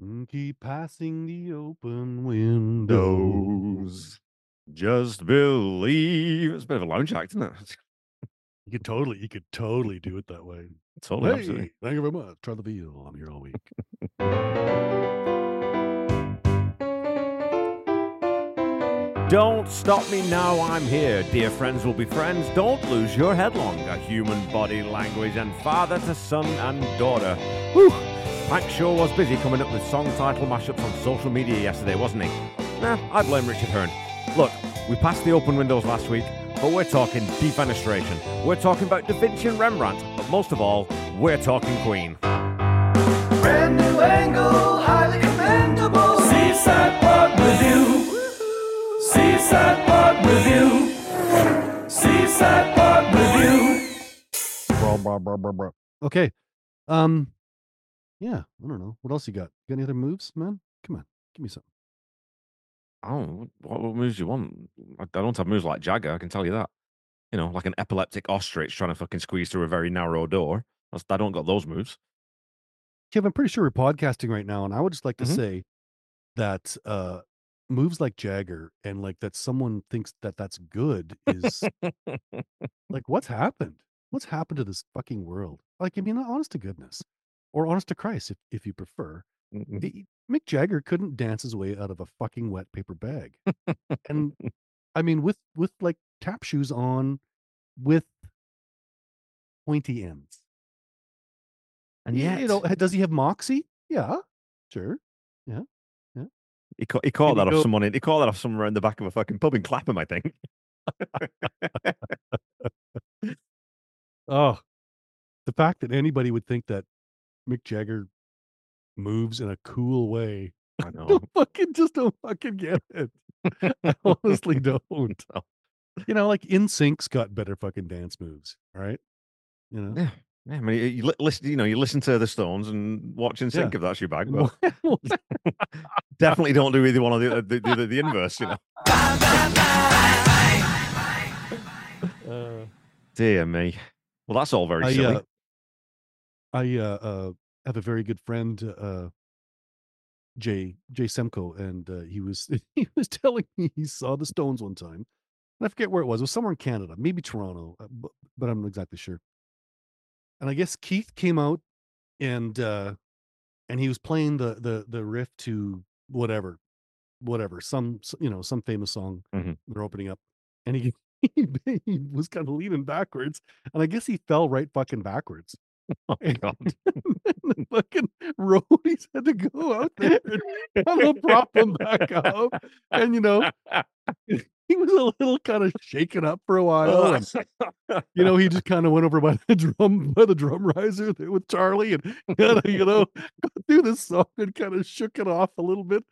Keep passing the open windows. Just believe. It's a bit of a lounge act, isn't it? You could totally, you could totally do it that way. totally, hey, absolutely. thank you very much. Try the veal. I'm here all week. Don't stop me now, I'm here. Dear friends will be friends. Don't lose your headlong. A human body, language, and father to son and daughter. Whew. Frank sure was busy coming up with song title mashups on social media yesterday, wasn't he? Nah, I blame Richard Hearn. Look, we passed the open windows last week, but we're talking defenestration. We're talking about Da Vinci and Rembrandt, but most of all, we're talking Queen. Brand new angle, highly commendable. Seaside Pod Review. Seaside Pod Review. Seaside Pod Review. Okay. Um, yeah, I don't know. What else you got? Got any other moves, man? Come on, give me something. Oh, what, what moves do you want? I I don't have moves like Jagger, I can tell you that. You know, like an epileptic ostrich trying to fucking squeeze through a very narrow door. That's, I don't got those moves. Kev, I'm pretty sure we're podcasting right now, and I would just like to Mhm. say that uh moves like Jagger and like that someone thinks that that's good is like what's happened? What's happened to this fucking world? Like, I mean, honest to goodness, or honest to Christ, if if you prefer. Mhm. He- Mick Jagger couldn't dance his way out of a fucking wet paper bag, and I mean, with with like tap shoes on, with pointy ends. and Y- yet, you know, does he have moxie? Yeah, sure. he, ca- he Can he that off go- someone. In, he called that off somewhere in the back of a fucking pub in Clapham, I think. Oh, the fact that anybody would think that Mick Jagger moves in a cool way. I I know. don't fucking just don't fucking get it. I honestly don't. You know, like NSYNC's got better fucking dance moves. All right. You know, Yeah. Yeah, I mean, you, listen, you know, you listen to the Stones and watch NSYNC Yeah. if that's your bag, but definitely don't do either one of the the, the, the inverse. You know, uh, dear me. Well, that's all very I, silly. uh, I uh, uh, have a very good friend, uh, Jay Jay Semko, and uh, he was he was telling me he saw the Stones one time, and I forget where it was. It was somewhere in Canada, maybe Toronto, uh, but, but I'm not exactly sure. And I guess Keith came out, and uh, and he was playing the the the riff to whatever, whatever, some you know some famous song Mhm. they're opening up, and he. He, he was kind of leaning backwards, and I guess he fell right fucking backwards. oh God. the fucking roadies had to go out there and prop him back up. And you know, he was a little kind of shaken up for a while. Oh. And, you know, he just kind of went over by the drum by the drum riser there with Charlie and kind of, you know, do this song and kind of shook it off a little bit.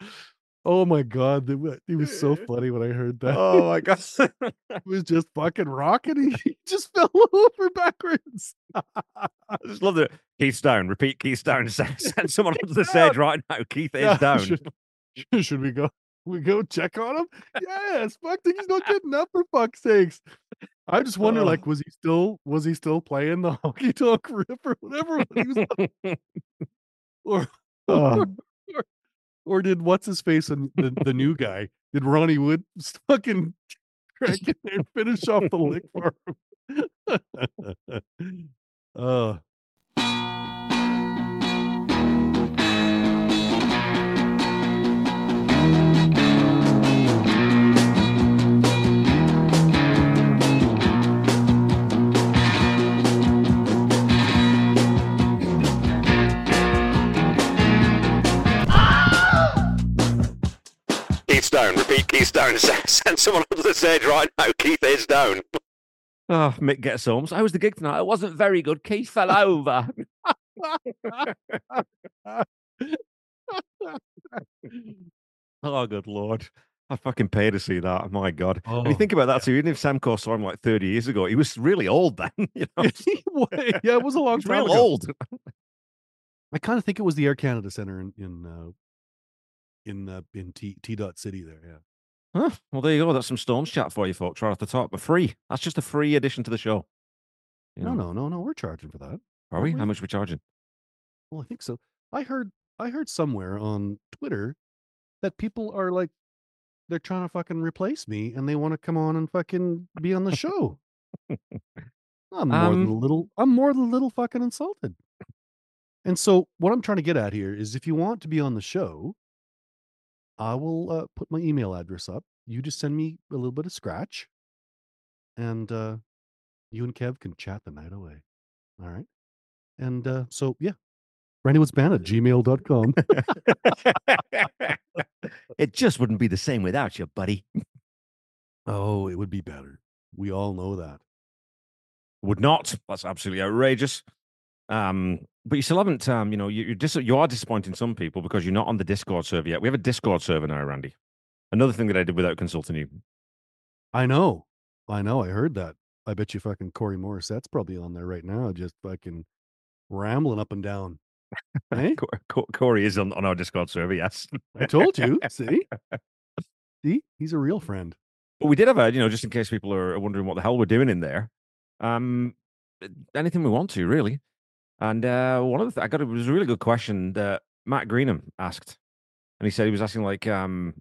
Oh my god, it was so funny when I heard that. oh my God. He was just fucking rocking. He just fell over backwards. I just love the Keith's down. Repeat, Keith's down. Send, send someone onto the stage right now. Keith is Yeah, down. Should, should we go? We go check on him? Yes. Fuck, he's not getting up for fuck's sakes. I just wonder, Oh. like, was he still was he still playing the honky tonk riff or whatever? when he was or, Oh. or or did what's his face and the, the new guy? Did Ronnie Wood fucking crank it and finish off the lick for him? uh Keith's down. Repeat, Keith's down. Send, someone onto the stage right now. Keith is down. Oh, Mick gets home. So how was the gig tonight? It wasn't very good. Keith fell over. oh, good lord. I fucking pay to see that. My God. and you Oh, think about that too, even if Sam Samco saw him like 30 years ago, he was really old then. You know? yeah, it was a long time real ago. old. I kind of think it was the Air Canada Center in in uh, in uh, in T T dot City there. Yeah. Huh? Well, there you go. That's some Stones chat for you folks right off the top. But free. That's just a free addition to the show. You No, know, no, no, no. We're charging for that. Are we? aren't How we? much are we charging? Well, I think so. I heard I heard somewhere on Twitter that people are like, they're trying to fucking replace me and they want to come on and fucking be on the show. I'm more than a Um, little, I'm more than a little fucking insulted. And so, what I'm trying to get at here is if you want to be on the show, I will uh, put my email address up. You just send me a little bit of scratch, and uh, you and Kev can chat the night away. All right. And uh, so, yeah, Band at gmail.com. it just wouldn't be the same without you, buddy. oh, it would be better. We all know that. Would not. That's absolutely outrageous. Um, but you still haven't. Um, you know, you, you're dis- you are disappointing some people because you're not on the Discord server yet. We have a Discord server now, Randy. Another thing that I did without consulting you. I know. I know. I heard that. I bet you fucking Corey Morris, that's probably on there right now, just fucking rambling up and down. Hey, Co- Co- Corey is on, on our Discord server. Yes. I told you. See? See? He's a real friend. But we did have a, you know, just in case people are wondering what the hell we're doing in there. Um, anything we want to, really. And uh, one of the th- I got it was a really good question that Matt Greenham asked, and he said he was asking like, um,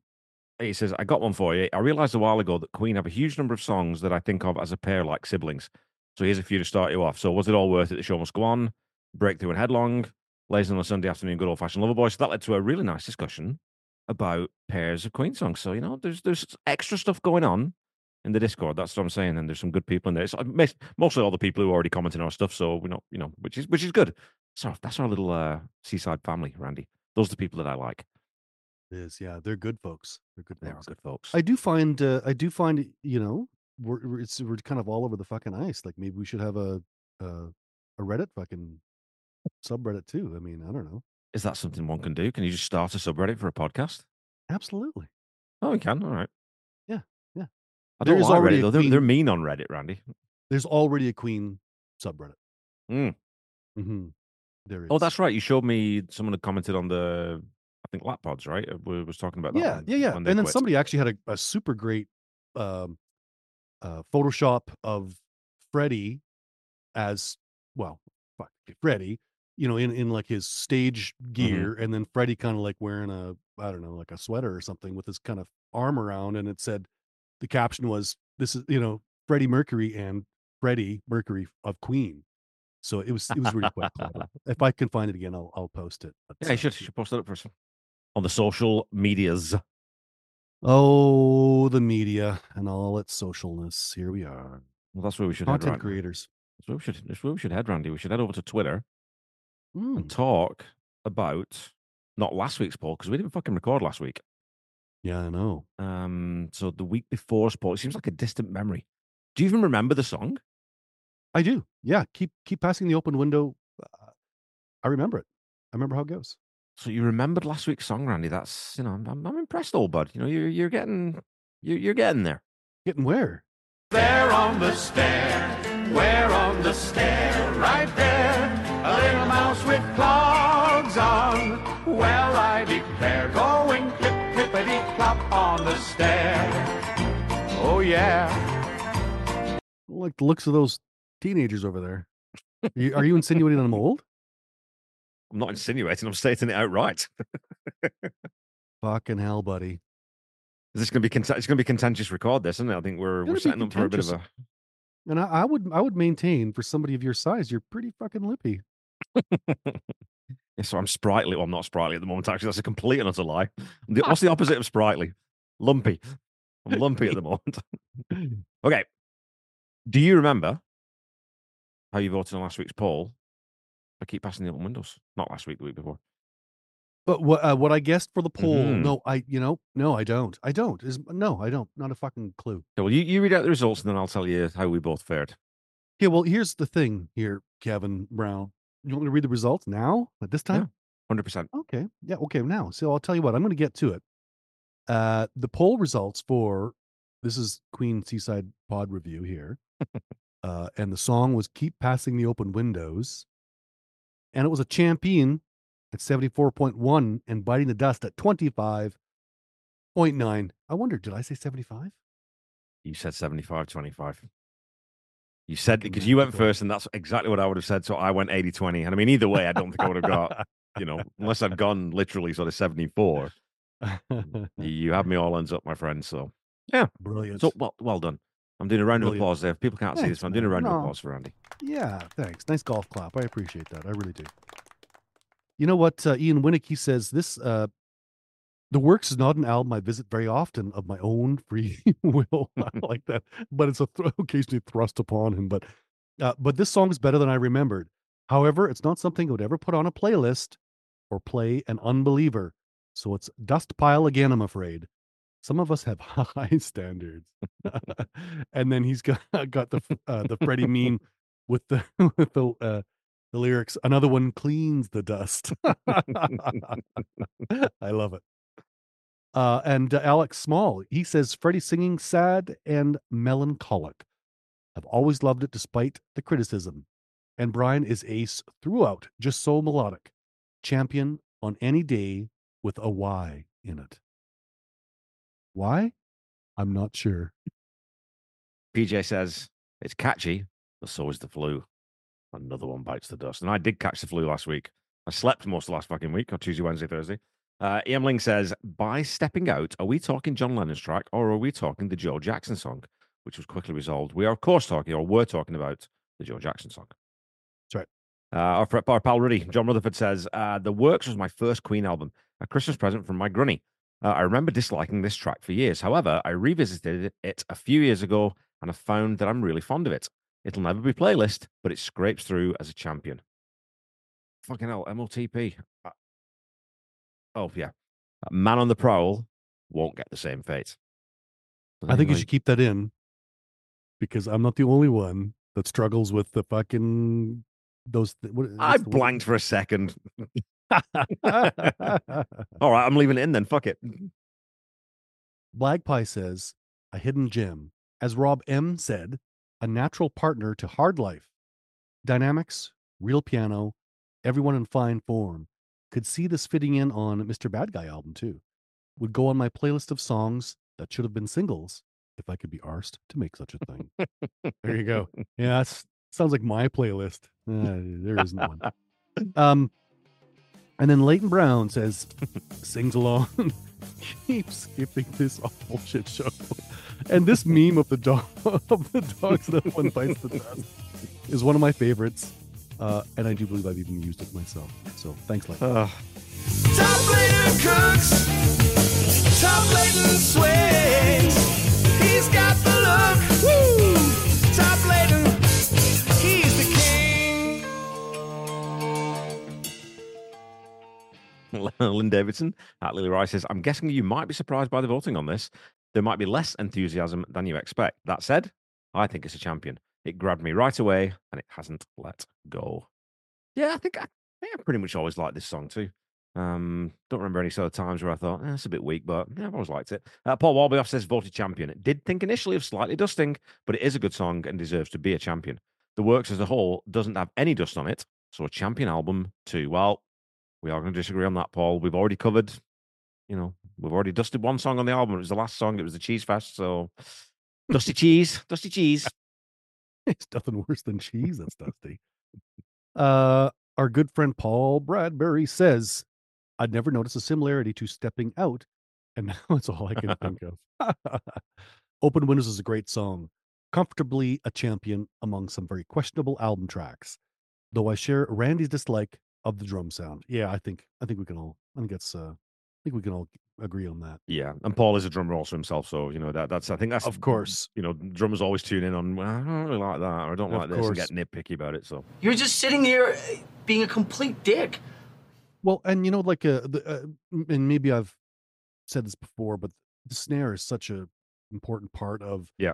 he says, "I got one for you. I realized a while ago that Queen have a huge number of songs that I think of as a pair like siblings. So here's a few to start you off. So was it all worth it? The show must go on. Breakthrough and headlong. Lazy on a Sunday afternoon. Good old fashioned lover boy. So that led to a really nice discussion about pairs of Queen songs. So you know, there's there's extra stuff going on in the Discord. That's what I'm saying. And there's some good people in there. It's uh, mostly all the people who already commented on our stuff. So we know, you know, which is which is good. So that's our little uh, seaside family, Randy. Those are the people that I like. It is yeah, they're good folks. They're good They are folks. good folks. I do find uh, I do find you know we're we're- it's we're kind of all over the fucking ice. Like maybe we should have a a, a Reddit fucking subreddit too. I mean, I don't know. Is that something one can do? Can you just start a subreddit for a podcast? Absolutely. Oh, we can. All right. I There don't is like already Reddit though. They're, they're mean on Reddit, Randy. There's already a Queen subreddit. Mm. hmm There is. Oh, that's right. You showed me someone had commented on the, I think lap pods, right? Uh, We was talking about that. yeah, one yeah, yeah. And then quit. somebody actually had a, a super great um, uh, Photoshop of Freddie as well, fuck, Freddie, you know, in in like his stage Mm-hmm. gear, and then Freddie kind of like wearing a I don't know, like a sweater or something with his kind of arm around, and it said the caption was this is you know Freddie Mercury and Freddie Mercury of Queen. So it was it was really quite clever. If I can find it again, I'll I'll post it. But, Yeah, you uh, should, you should post that up for us on the social medias. Oh, the media and all its socialness. Here we are. Well, that's where we should head. Content Right? creators. That's where we should. That's where we should head, Randy. We should head over to Twitter Mm, and talk about not last week's poll because we didn't fucking record last week. Yeah, I know. Um, so the week before poll. It seems like a distant memory. Do you even remember the song? I do. Yeah, keep keep passing the open window. Uh, I remember it. I remember how it goes. So you remembered last week's song, Randy? That's you know, I'm, I'm, I'm impressed, old bud. You know, you're you're getting you're you're getting there. Getting where? There on the stair, where on the stair, right there, a little mouse with clogs on. Well, I declare, going clip clippity clop on the stair. Oh yeah. Like the looks of those teenagers over there. Are you, are you insinuating I'm old? I'm not insinuating. I'm stating it outright. Fucking hell, buddy. Is this going to be cont- it's going to be contentious? Record this, isn't it? I think we're we're setting up for a bit of a. And I, I would I would maintain for somebody of your size, you're pretty fucking lippy. Yeah, so I'm sprightly. Well, I'm not sprightly at the moment. Actually, that's a complete and utter lie. The- what's the opposite of sprightly? Lumpy. I'm lumpy at the moment. okay. Do you remember how you voted on last week's poll? I keep passing the open windows. Not last week, the week before. But what uh, what I guessed for the poll? Mhm. No, I you know no, I don't. I don't. Is no, I don't. Not a fucking clue. Okay, well, you, you read out the results and then I'll tell you how we both fared. Yeah. well here's the thing here, Kevin Brown. You want me to read the results now at this time? 100%. Okay. Yeah. Okay. Now, so I'll tell you what. I'm going to get to it. Uh, the poll results for this is Queen Seaside Pod review here, uh, and the song was "Keep Passing the Open Windows," and it was a champion at 74.1 and biting the dust at 25.9. I wonder, did I say 75? You said 75 25. You said because you went first, and that's exactly what I would have said. So I went 80 20. And I mean, either way, I don't think I would have got you know, unless I've gone literally sort of 74, you have me all ends up, my friend. So yeah. Brilliant. so well well done. I'm doing a round of applause there. People can't see this, but I'm doing a man. round of applause for Andy. Yeah, thanks. Nice golf clap. I appreciate that. I really do. You know what? Uh, Ian Winnick, he says this uh, The Works is not an album I visit very often of my own free will. I like that. But it's a th- occasionally thrust upon him. But uh, but this song is better than I remembered. However, it's not something I would ever put on a playlist or play an unbeliever. So it's dust pile again, I'm afraid. Some of us have high standards. and then he's got got the uh, the Freddie meme with the with the uh, the lyrics. Another one cleans the dust. I love it. Uh, and uh, Alex Small, he says Freddie singing sad and melancholic. I've always loved it despite the criticism. And Brian is ace throughout, just so melodic. Champion on any day with a Y in it. Why? I'm not sure. PJ says it's catchy, but so is the flu. Another one bites the dust. And I did catch the flu last week. I slept most of last fucking week, on Tuesday, Wednesday, Thursday. Uh, Ian Ling says, by stepping out, are we talking John Lennon's track or are we talking the Joe Jackson song, which was quickly resolved? We are, of course, talking, or we're talking about the Joe Jackson song. That's right. Uh, our, our pal Rudy, John Rutherford says, uh, The Works was my first Queen album, a Christmas present from my granny. Uh, I remember disliking this track for years. However, I revisited it a few years ago and I found that I'm really fond of it. It'll never be playlist, but it scrapes through as a champion. Fucking hell, MLTP. Oh, yeah. Man on the Prowl won't get the same fate. I think you should keep that in because I'm not the only one that struggles with the fucking those. th- What, I blanked for a second. All right, I'm leaving it in then. Fuck it. Black Pie says, a hidden gem. As Rob M said, a natural partner to hard life. Dynamics, real piano, everyone in fine form. Could see this fitting in on Mr. Bad Guy album too. Would go on my playlist of songs that should have been singles if I could be arsed to make such a thing. there you go. Yeah, that's sounds like my playlist. Uh, there isn't one. Um, and then Leighton Brown says, sings along, keep skipping this awful shit show. And this meme of the dog of the dogs that one bites the dust is one of my favorites. Uh, and I do believe I've even used it myself. So thanks, Leighton. Ugh. Top Layton cooks, Top Layton swings. He's got the look. Woo! Top Layton, he's the king. Lynn Davidson at Lily Rice says, I'm guessing you might be surprised by the voting on this. There might be less enthusiasm than you expect. That said, I think it's a champion. It grabbed me right away and it hasn't let go. Yeah, I think I, I think I pretty much always liked this song too. Um, don't remember any sort of times where I thought, eh, it's a bit weak, but yeah, I've always liked it. Uh, Paul Walbyoff says voted champion. It did think initially of slightly dusting, but it is a good song and deserves to be a champion. The works as a whole doesn't have any dust on it, so a champion album too. Well, we are going to disagree on that, Paul. We've already covered, you know, we've already dusted one song on the album. It was the last song. It was the Cheese Fest. So, Dusty Cheese, Dusty Cheese. It's nothing worse than cheese that's dusty. Uh, our good friend Paul Bradbury says, I'd never noticed a similarity to stepping out, and now it's all I can think of. Open Windows is a great song, comfortably a champion among some very questionable album tracks. Though I share Randy's dislike of the drum sound. Yeah, I think I think we can all I think that's uh I think we can all agree on that. Yeah, and Paul is a drummer also himself, so you know that that's I think that's Of course. You know, drummers always tune in on well, I don't really like that or I don't Of like this and get nitpicky about it. So You're just sitting here uh, being a complete dick. Well, and you know, like uh, the, uh, and maybe I've said this before, but the snare is such a important part of Yeah.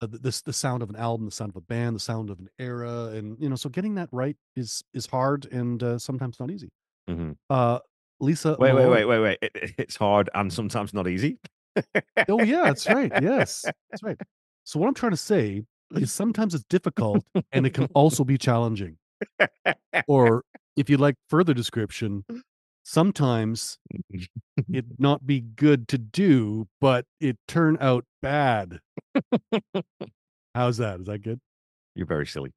uh, the, this the sound of an album, the sound of a band, the sound of an era, and you know, so getting that right is is hard and uh, sometimes not easy. Mhm. Uh, Lisa, wait, wait, Malone- wait, wait, wait. It, it- it's hard and sometimes not easy. Oh yeah, that's right. Yes, that's right. So what I'm trying to say is sometimes it's difficult and it can also be challenging. Or if you'd like further description, sometimes it not be good to do, but it turn out bad. How's that? Is that good? You're very silly.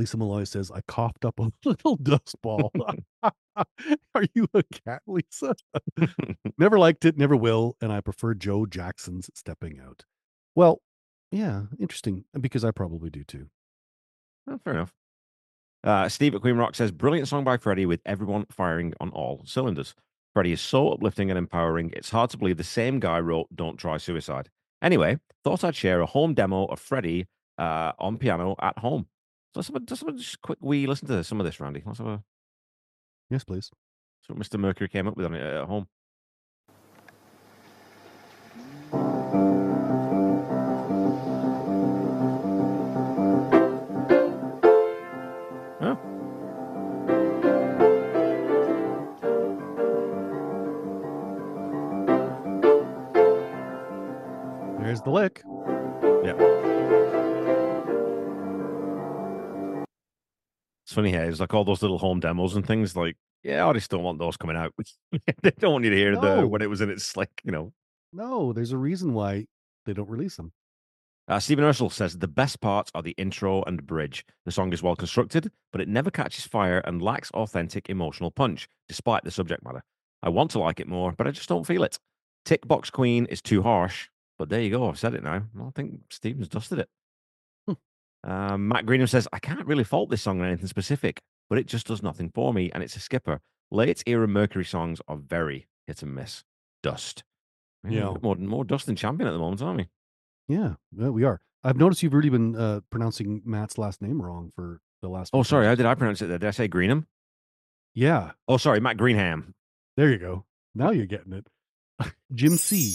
Lisa Malloy says, I coughed up a little dust ball. Are you a cat, Lisa? never liked it, never will, and I prefer Joe Jackson's stepping out. Well, yeah, interesting. Because I probably do too. Oh, fair enough. Uh, Steve at Queen Rock says, brilliant song by Freddie with everyone firing on all cylinders. Freddie is so uplifting and empowering. It's hard to believe the same guy wrote Don't Try Suicide. Anyway, thought I'd share a home demo of Freddie uh, on piano at home. So let's have a, just, have a just quick wee listen to some of this, Randy. Let's have a Yes, please. what Mr. Mercury came up with on it uh, at home. Oh, There's the lick. yeah. It's funny here. It's like all those little home demos and things. Like, yeah, I just don't want those coming out. they don't want you to hear the when it was in its like, you know, No, there's a reason why they don't release them. Uh, Stephen Ursul says the best parts are the intro and bridge. The song is well constructed, but it never catches fire and lacks authentic emotional punch, despite the subject matter. I want to like it more, but I just don't feel it. Tick Box Queen is too harsh, but there you go. I've said it now. I think Stephen's dusted it. Um, Matt Greenham says, I can't really fault this song on anything specific, but it just does nothing for me, and it's a skipper. Late era Mercury songs are very hit and miss. Dust. Yeah. More, more dust than champion at the moment, aren't we? Yeah, well, we are. I've noticed you've really been uh, pronouncing Matt's last name wrong for the last. Oh, sorry. How did I pronounce it there? Did I say Greenham? Yeah, Oh, sorry, Matt Greenham. there you go. Now you're getting it. Jim C.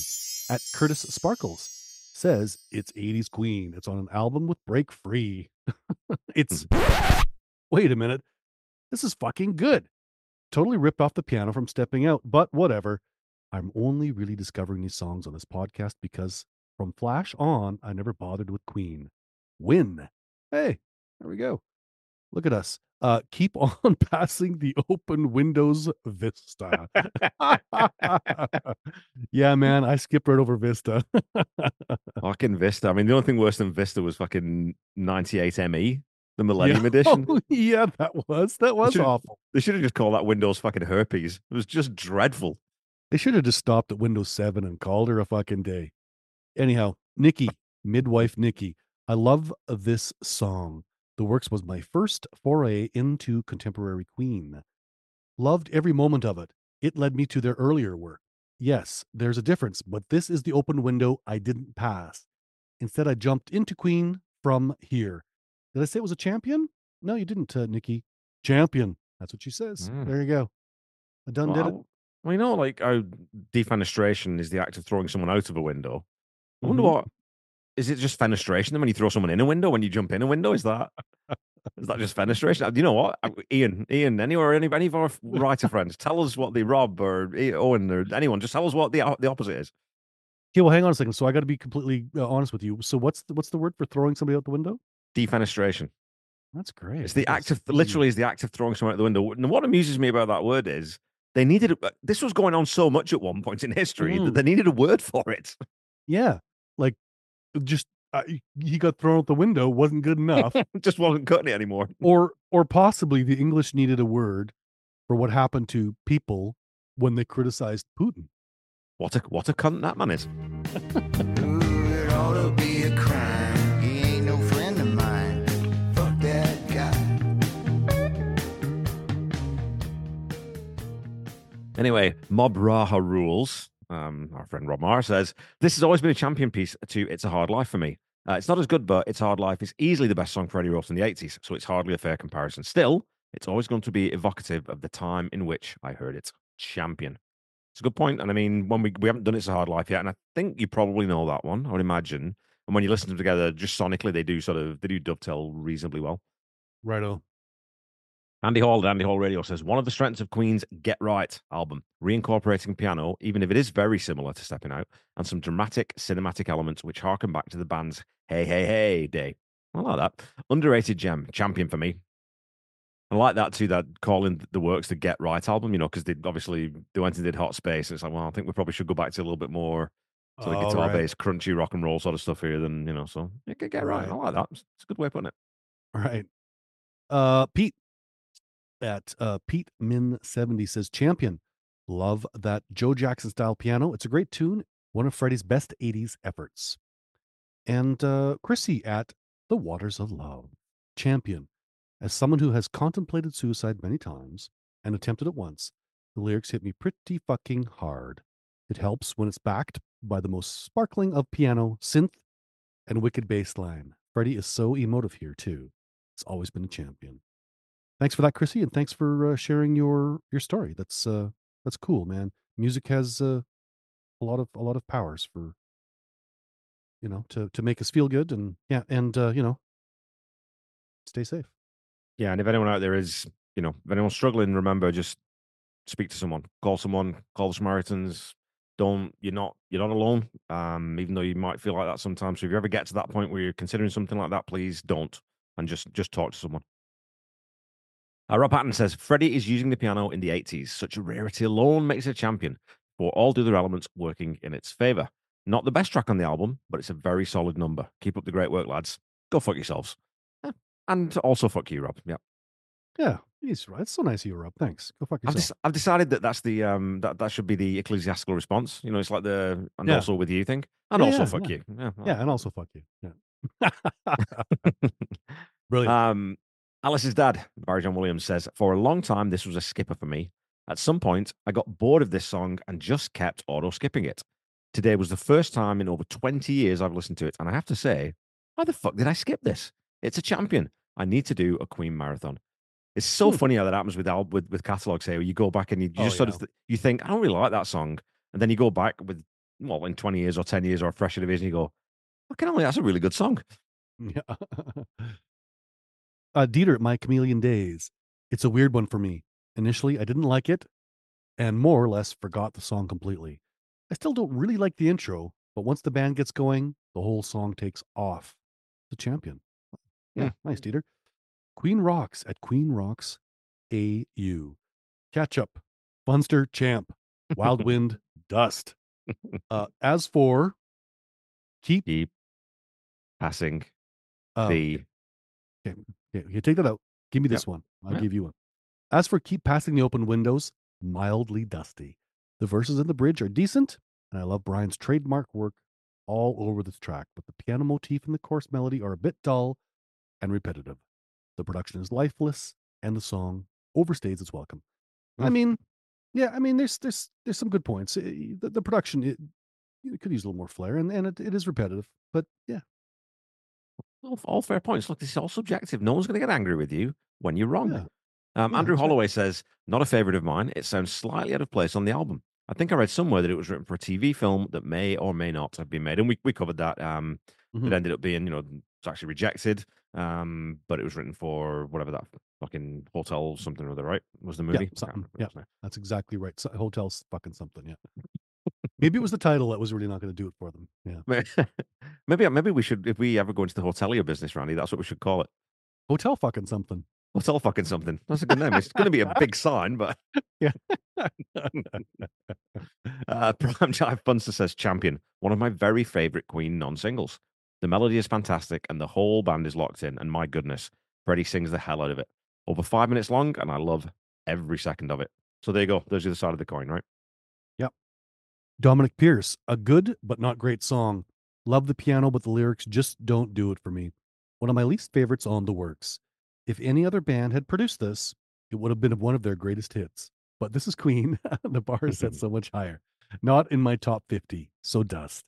at Curtis Sparkles says it's 80s Queen. It's on an album with Break Free. it's. Mm. Wait a minute. This is fucking good. Totally ripped off the piano from Stepping Out, but whatever. I'm only really discovering these songs on this podcast because from Flash on, I never bothered with Queen. Win. Hey, there we go. Look at us. Uh, keep on passing the open Windows Vista. yeah, man, I skipped right over Vista. fucking Vista. I mean, the only thing worse than Vista was fucking 98 ME, the Millennium yeah. Edition. Oh, yeah, that was that was should've- awful. They should have just called that Windows fucking herpes. It was just dreadful. They should have just stopped at Windows 7 and called her a fucking day. Anyhow, Nikki, midwife Nikki, I love this song. The Works was my first foray into contemporary Queen. Loved every moment of it. It led me to their earlier work. Yes, there's a difference, but this is the open window I didn't pass. Instead, I jumped into Queen from here. Did I say it was a champion? No, you didn't, uh, Nikki. Champion. That's what she says. Mm. There you go. I done did it. Well, well, you know, like defenestration is the act of throwing someone out of a window. I wonder Mhm. what is it just fenestration then when you throw someone in a window when you jump in a window? Is that is that just fenestration? You know what? Ian, Ian, anywhere, any, any of our writer friends, tell us what the Rob or Owen or anyone, just tell us what the the opposite is. Okay, well, hang on a second. So I got to be completely uh, honest with you. So what's the, what's the word for throwing somebody out the window? Defenestration. That's great. It's the gotta act of literally is the act of throwing someone out the window. And what amuses me about that word is they needed this was going on so much at one point in history that Mm. they needed a word for it. Yeah, like just uh, he- he got thrown out the window wasn't good enough, just wasn't cutting it anymore. or or possibly the English needed a word for what happened to people when they criticized Putin. What a what a cunt that man is. Ooh, it ought to be a crime. He ain't no friend of mine. Fuck that guy. Anyway, Mob Raha rules. Um, our friend Rob Maher says this has always been a champion piece to "It's a Hard Life" for me. Uh, it's not as good, but "It's a Hard Life" is easily the best song Freddie wrote in the '80s, so it's hardly a fair comparison. Still, it's always going to be evocative of the time in which I heard it. Champion. It's a good point, and I mean, when we we haven't done "It's a Hard Life" yet, and I think you probably know that one. I would imagine. And when you listen to them together, just sonically, they do sort of they do dovetail reasonably well. Right Righto. Andy Hall at Andy Hall Radio says one of the strengths of Queen's Get Right album, reincorporating piano, even if it is very similar to Stepping Out, and some dramatic cinematic elements which harken back to the band's Hey Hey Hey day. I like that. Underrated gem, champion for me. I like that too. That calling the works the Get Right album, you know, because they obviously they went and did Hot Space. And it's like, well, I think we probably should go back to a little bit more sort of All guitar right. based, crunchy rock and roll sort of stuff here. Than you know, so yeah, get, get right. Right. I like that. It's it's a good way of putting it. Right. Uh, Pete at uh, Pete Min seventy says champion. Love that Joe Jackson style piano. It's a great tune. One of Freddie's best '80s efforts. And uh, Chrissy at The Waters of Love. Champion. As someone who has contemplated suicide many times and attempted it once, the lyrics hit me pretty fucking hard. It helps when it's backed by the most sparkling of piano, synth, and wicked bass line. Freddie is so emotive here too. It's always been a champion. Thanks for that, Chrissy, and thanks for uh, sharing your your story. That's uh, that's cool, man. Music has uh, a lot of a lot of powers for you know to to make us feel good and yeah and uh, you know stay safe. Yeah, and if anyone out there is, you know, if anyone's struggling, remember just speak to someone, call someone, call the Samaritans. Don't you're not you're not alone. Um, even though you might feel like that sometimes. So if you ever get to that point where you're considering something like that, please don't and just just talk to someone. Uh, Rob Patton says Freddie is using the piano in the 80s. Such a rarity alone makes it a champion, for all the other elements working in its favor. Not the best track on the album, but it's a very solid number. Keep up the great work, lads. Go fuck yourselves. Eh, And also fuck you, Rob. Yeah. Yeah, he's right. It's so nice of you, Rob. Thanks. Go fuck I've, yourself. I've decided that that's the um that, that should be the ecclesiastical response. You know, it's like the and Yeah. also with you thing, and Yeah, also yeah, fuck yeah. you. Yeah, yeah, and also fuck you. Yeah. Brilliant. um, Alice's dad, Barry John Williams, says for a long time this was a skipper for me. At some point, I got bored of this song and just kept auto skipping it. Today was the first time in over 20 years I've listened to it, and I have to say, why the fuck did I skip this? It's a champion. I need to do a Queen marathon. It's so Hmm. funny how that happens with with with catalogs here. You go back and you, you Oh, just sort of th- you think I don't really like that song, and then you go back with well in twenty years or ten years or a fresh division, you go, okay, only that's a really good song. Yeah. uh, Dieter, my chameleon days. It's a weird one for me. Initially, I didn't like it, and more or less forgot the song completely. I still don't really like the intro, but once the band gets going, the whole song takes off. The champion. Yeah, nice, Dieter. Queen Rocks at Queen Rocks AU. Catch up. Funster Champ. Wild Wind Dust. Uh, as for keep Keep passing uh, the Okay, okay, take that out. Give me Yep. this one. I'll Yep. give you one. As for keep passing the open windows, mildly dusty. The verses in the bridge are decent, and I love Brian's trademark work all over this track, but the piano motif and the chorus melody are a bit dull and repetitive. The production is lifeless, and the song overstays its welcome. I Mm. mean, yeah, I mean, there's there's there's some good points. Eh, The, the production it, it could use a little more flair, and and it, it is repetitive, but yeah, all, all fair points. Look, this is all subjective. No one's going to get angry with you when you're wrong. Yeah. Um, Yeah, Andrew that's right. Holloway says, not a favorite of mine. It sounds slightly out of place on the album. I think I read somewhere that it was written for a TV film that may or may not have been made. And we, we covered that. Um, Mhm. It ended up being, you know, it's actually rejected. Um, but it was written for whatever that fucking hotel something or other, right? Was the movie? Something, yeah. That's exactly right. So, hotel's fucking something. Yeah. Maybe it was the title that was really not going to do it for them. Yeah. maybe maybe we should if we ever go into the hotelier business, Randy, that's what we should call it. Hotel fucking something. Hotel fucking something. That's a good name. It's going to be a big sign, but Yeah. uh, Prime Jive Funster says champion, one of my very favorite Queen non-singles. The melody is fantastic, and the whole band is locked in. And my goodness, Freddie sings the hell out of it. Over five minutes long, and I love every second of it. So there you go. There's the other side of the coin, right? Dominic Pierce, a good but not great song. Love the piano, but the lyrics just don't do it for me. One of my least favorites on the works. If any other band had produced this, it would have been one of their greatest hits. But this is Queen. the bar is set so much higher. Not in my top 50. So dust.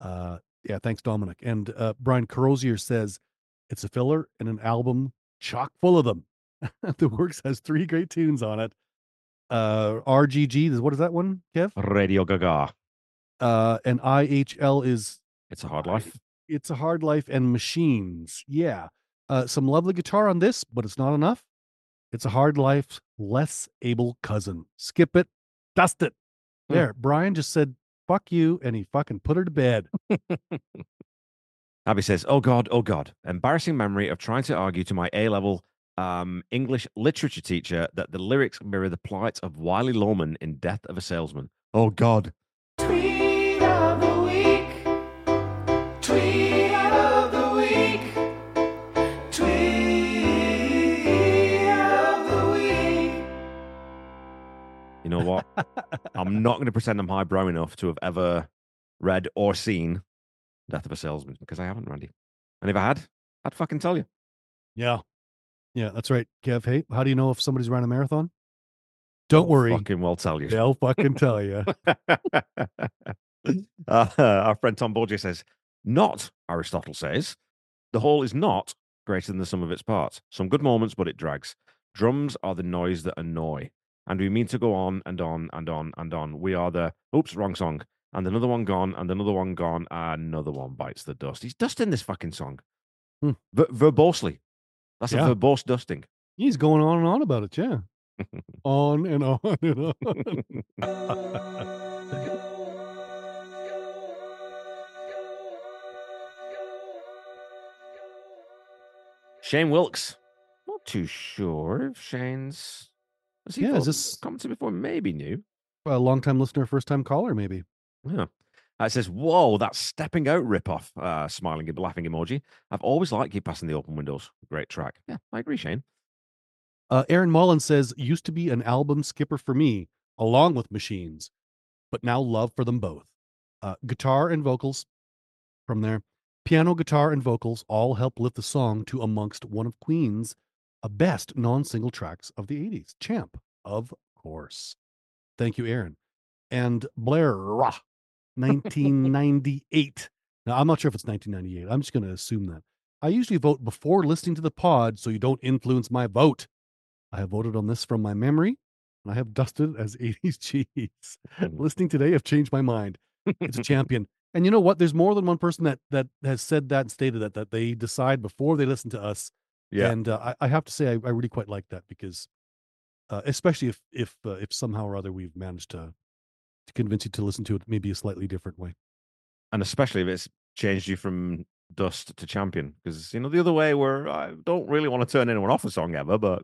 Uh, yeah, thanks, Dominic. And uh, Brian Corrosier says it's a filler and an album chock full of them. the works has three great tunes on it. Uh, RGG, what is that one, Kev? Radio Gaga. uh and IHL is It's a hard life. it's a hard life and machines. Yeah. Uh some lovely guitar on this, but it's not enough. It's a hard life, less able cousin. Skip it, dust it. Hmm. There. Brian just said fuck you and he fucking put her to bed. Abby says, "Oh God, oh God! Embarrassing memory of trying to argue to my A level um, English literature teacher that the lyrics mirror the plight of Willy Loman in Death of a Salesman. Oh, God. Tweet of the week. Tweet of the week. Tweet of the week. You know what? I'm not going to pretend I'm highbrow enough to have ever read or seen Death of a Salesman because I haven't, Randy. And if I had, I'd fucking tell you. Yeah. Yeah, that's right. Kev, hey, how do you know if somebody's running a marathon? Don't worry. Fucking well tell you. They'll fucking tell you. uh, our friend Tom Borgia says, not, Aristotle says, the whole is not greater than the sum of its parts. Some good moments, but it drags. Drums are the noise that annoy. And we mean to go on and on and on and on. We are the, oops, wrong song. And another one gone, and another one gone, and another one bites the dust. He's dusting this fucking song. Hmm. Ver- verbosely. That's Yeah. a verbose dusting. He's going on and on about it, yeah. on and on and on. Shane Wilkes. Not too sure if Shane's. Has he Yeah, is this- commented before? Maybe new. a long time listener, first time caller, maybe. Yeah. Uh, it says, Whoa, that stepping out ripoff. Uh, smiling and laughing emoji. I've always liked Keep Passing the Open Windows. Great track. Yeah, I agree, Shane. Uh, Aaron Mullen says, used to be an album skipper for me, along with machines, but now love for them both. Uh, guitar and vocals from there. Piano, guitar, and vocals all help lift the song to amongst one of Queen's uh, best non single tracks of the 80s. Champ, of course. Thank you, Aaron. And Blair, rah, 1998. now, I'm not sure if it's 1998. I'm just going to assume that. I usually vote before listening to the pod so you don't influence my vote. I have voted on this from my memory, and I have dusted as 80s cheese. Listening today, I've changed my mind. It's a champion. And you know what? There's more than one person that that has said that and stated that that they decide before they listen to us. Yeah. And uh, I, I have to say, I, I really quite like that because, uh, especially if if uh, if somehow or other we've managed to to convince you to listen to it maybe a slightly different way. and especially if it's changed you from dust to champion. Because, you know, the other way where I don't really want to turn anyone off a song ever, but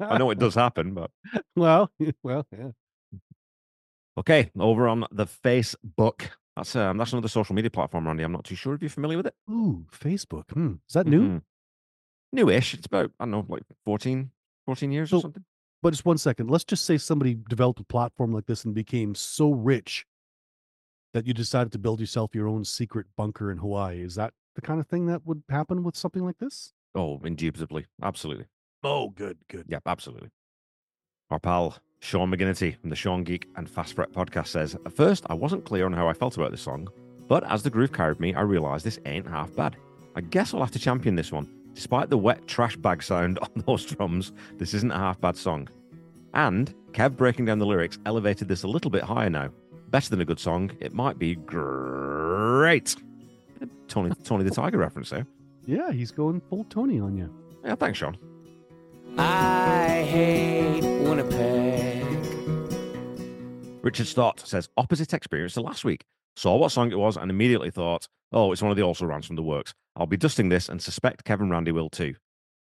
I know it does happen. But Well, well, yeah. okay, over on the Facebook. That's um, that's another social media platform, Randy. I'm not too sure if you're familiar with it. Ooh, Facebook. Hmm. Is that new? Mhm. Newish. It's about, I don't know, like 14, 14 years or something. But just one second. Let's just say somebody developed a platform like this and became so rich that you decided to build yourself your own secret bunker in Hawaii. Is that the kind of thing that would happen with something like this? Oh, indubitably. Absolutely. Oh, good, good. Yep, absolutely. Our pal Sean McGinnity from the Sean Geek and Fast Fret podcast says, At first, I wasn't clear on how I felt about this song, but as the groove carried me, I realised this ain't half bad. I guess I'll have to champion this one. Despite the wet trash bag sound on those drums, this isn't a half bad song. And Kev breaking down the lyrics elevated this a little bit higher now. Better than a good song, it might be great. Tony, Tony the Tiger reference there. Yeah, he's going full Tony on you. Yeah, thanks, Sean. I hate Winnipeg. Richard Stott says, opposite experience to last week. Saw what song it was and immediately thought, oh, it's one of the also rans from the works. I'll be dusting this and suspect Kevin Randy will too.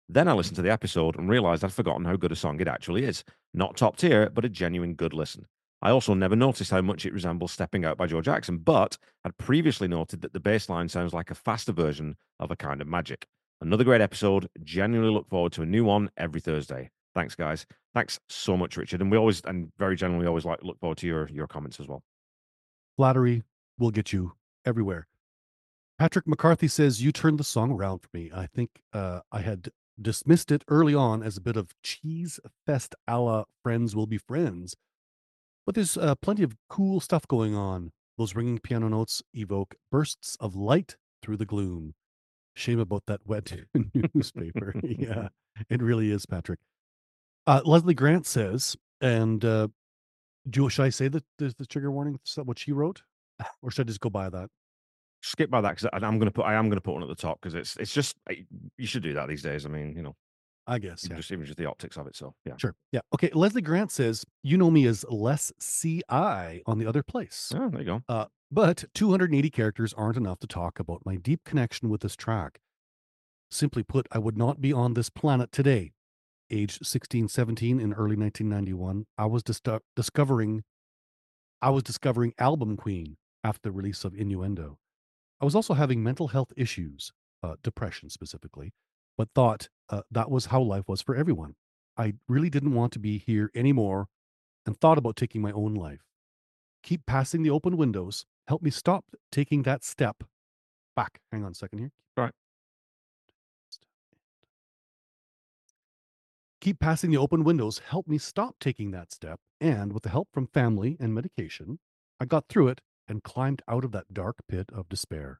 Then I listened to the episode and realized I'd forgotten how good a song it actually is. Not top tier, but a genuine good listen. I also never noticed how much it resembles Stepping Out by Joe Jackson, but had previously noted that the bass line sounds like a faster version of a kind of magic. Another great episode. Genuinely look forward to a new one every Thursday. Thanks, guys. Thanks so much, Richard. And we always, and very generally, always like look forward to your your comments as well. Flattery will get you everywhere. Patrick McCarthy says, You turned the song around for me. I think uh, I had dismissed it early on as a bit of cheese fest a la Friends Will Be Friends. But there's uh, plenty of cool stuff going on. Those ringing piano notes evoke bursts of light through the gloom. Shame about that wet newspaper. yeah, it really is, Patrick. Uh, Leslie Grant says, and uh, do, should I say the, the, the trigger warning? Is that what she wrote? Or should I just go by that? Skip by that because I'm gonna put I am gonna put one at the top because it's it's just you should do that these days. I mean, you know, I guess. even Yeah. just even just the optics of it. So yeah. Sure. Yeah. Okay. Leslie Grant says, You know me as less CI on the other place. Oh, there you go. Uh, but 280 characters aren't enough to talk about my deep connection with this track. Simply put, I would not be on this planet today. Aged 16, 17 in early 1991, I was dis- discovering I was discovering Album Queen after the release of Innuendo. I was also having mental health issues, uh, depression specifically, but thought uh, that was how life was for everyone. I really didn't want to be here anymore and thought about taking my own life. Keep passing the open windows. Help me stop taking that step back. Hang on a second here. Right. Keep passing the open windows. Help me stop taking that step. And with the help from family and medication, I got through it and climbed out of that dark pit of despair.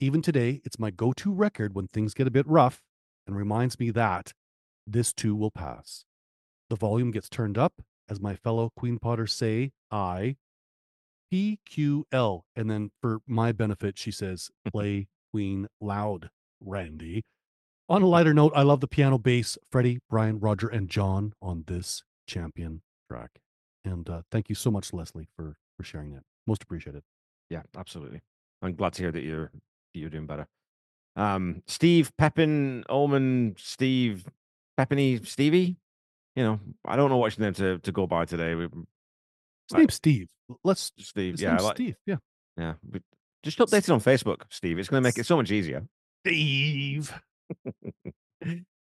Even today, it's my go to record when things get a bit rough and reminds me that this too will pass. The volume gets turned up as my fellow Queen Potters say, I, P, Q, L. And then for my benefit, she says, play Queen loud, Randy. On a lighter note, I love the piano bass, Freddie, Brian, Roger, and John on this champion track. And uh, thank you so much, Leslie, for for sharing that. Most appreciated. Yeah, absolutely. I'm glad to hear that you're you're doing better. Um, Steve Pepin Omen, Steve Pepiny, Stevie. You know, I don't know what's name to to go by today. We, name's Steve. Let's. Steve, yeah, like, Steve. Yeah. yeah. we- Just update it on Facebook, Steve. It's going to make it so much easier. Steve.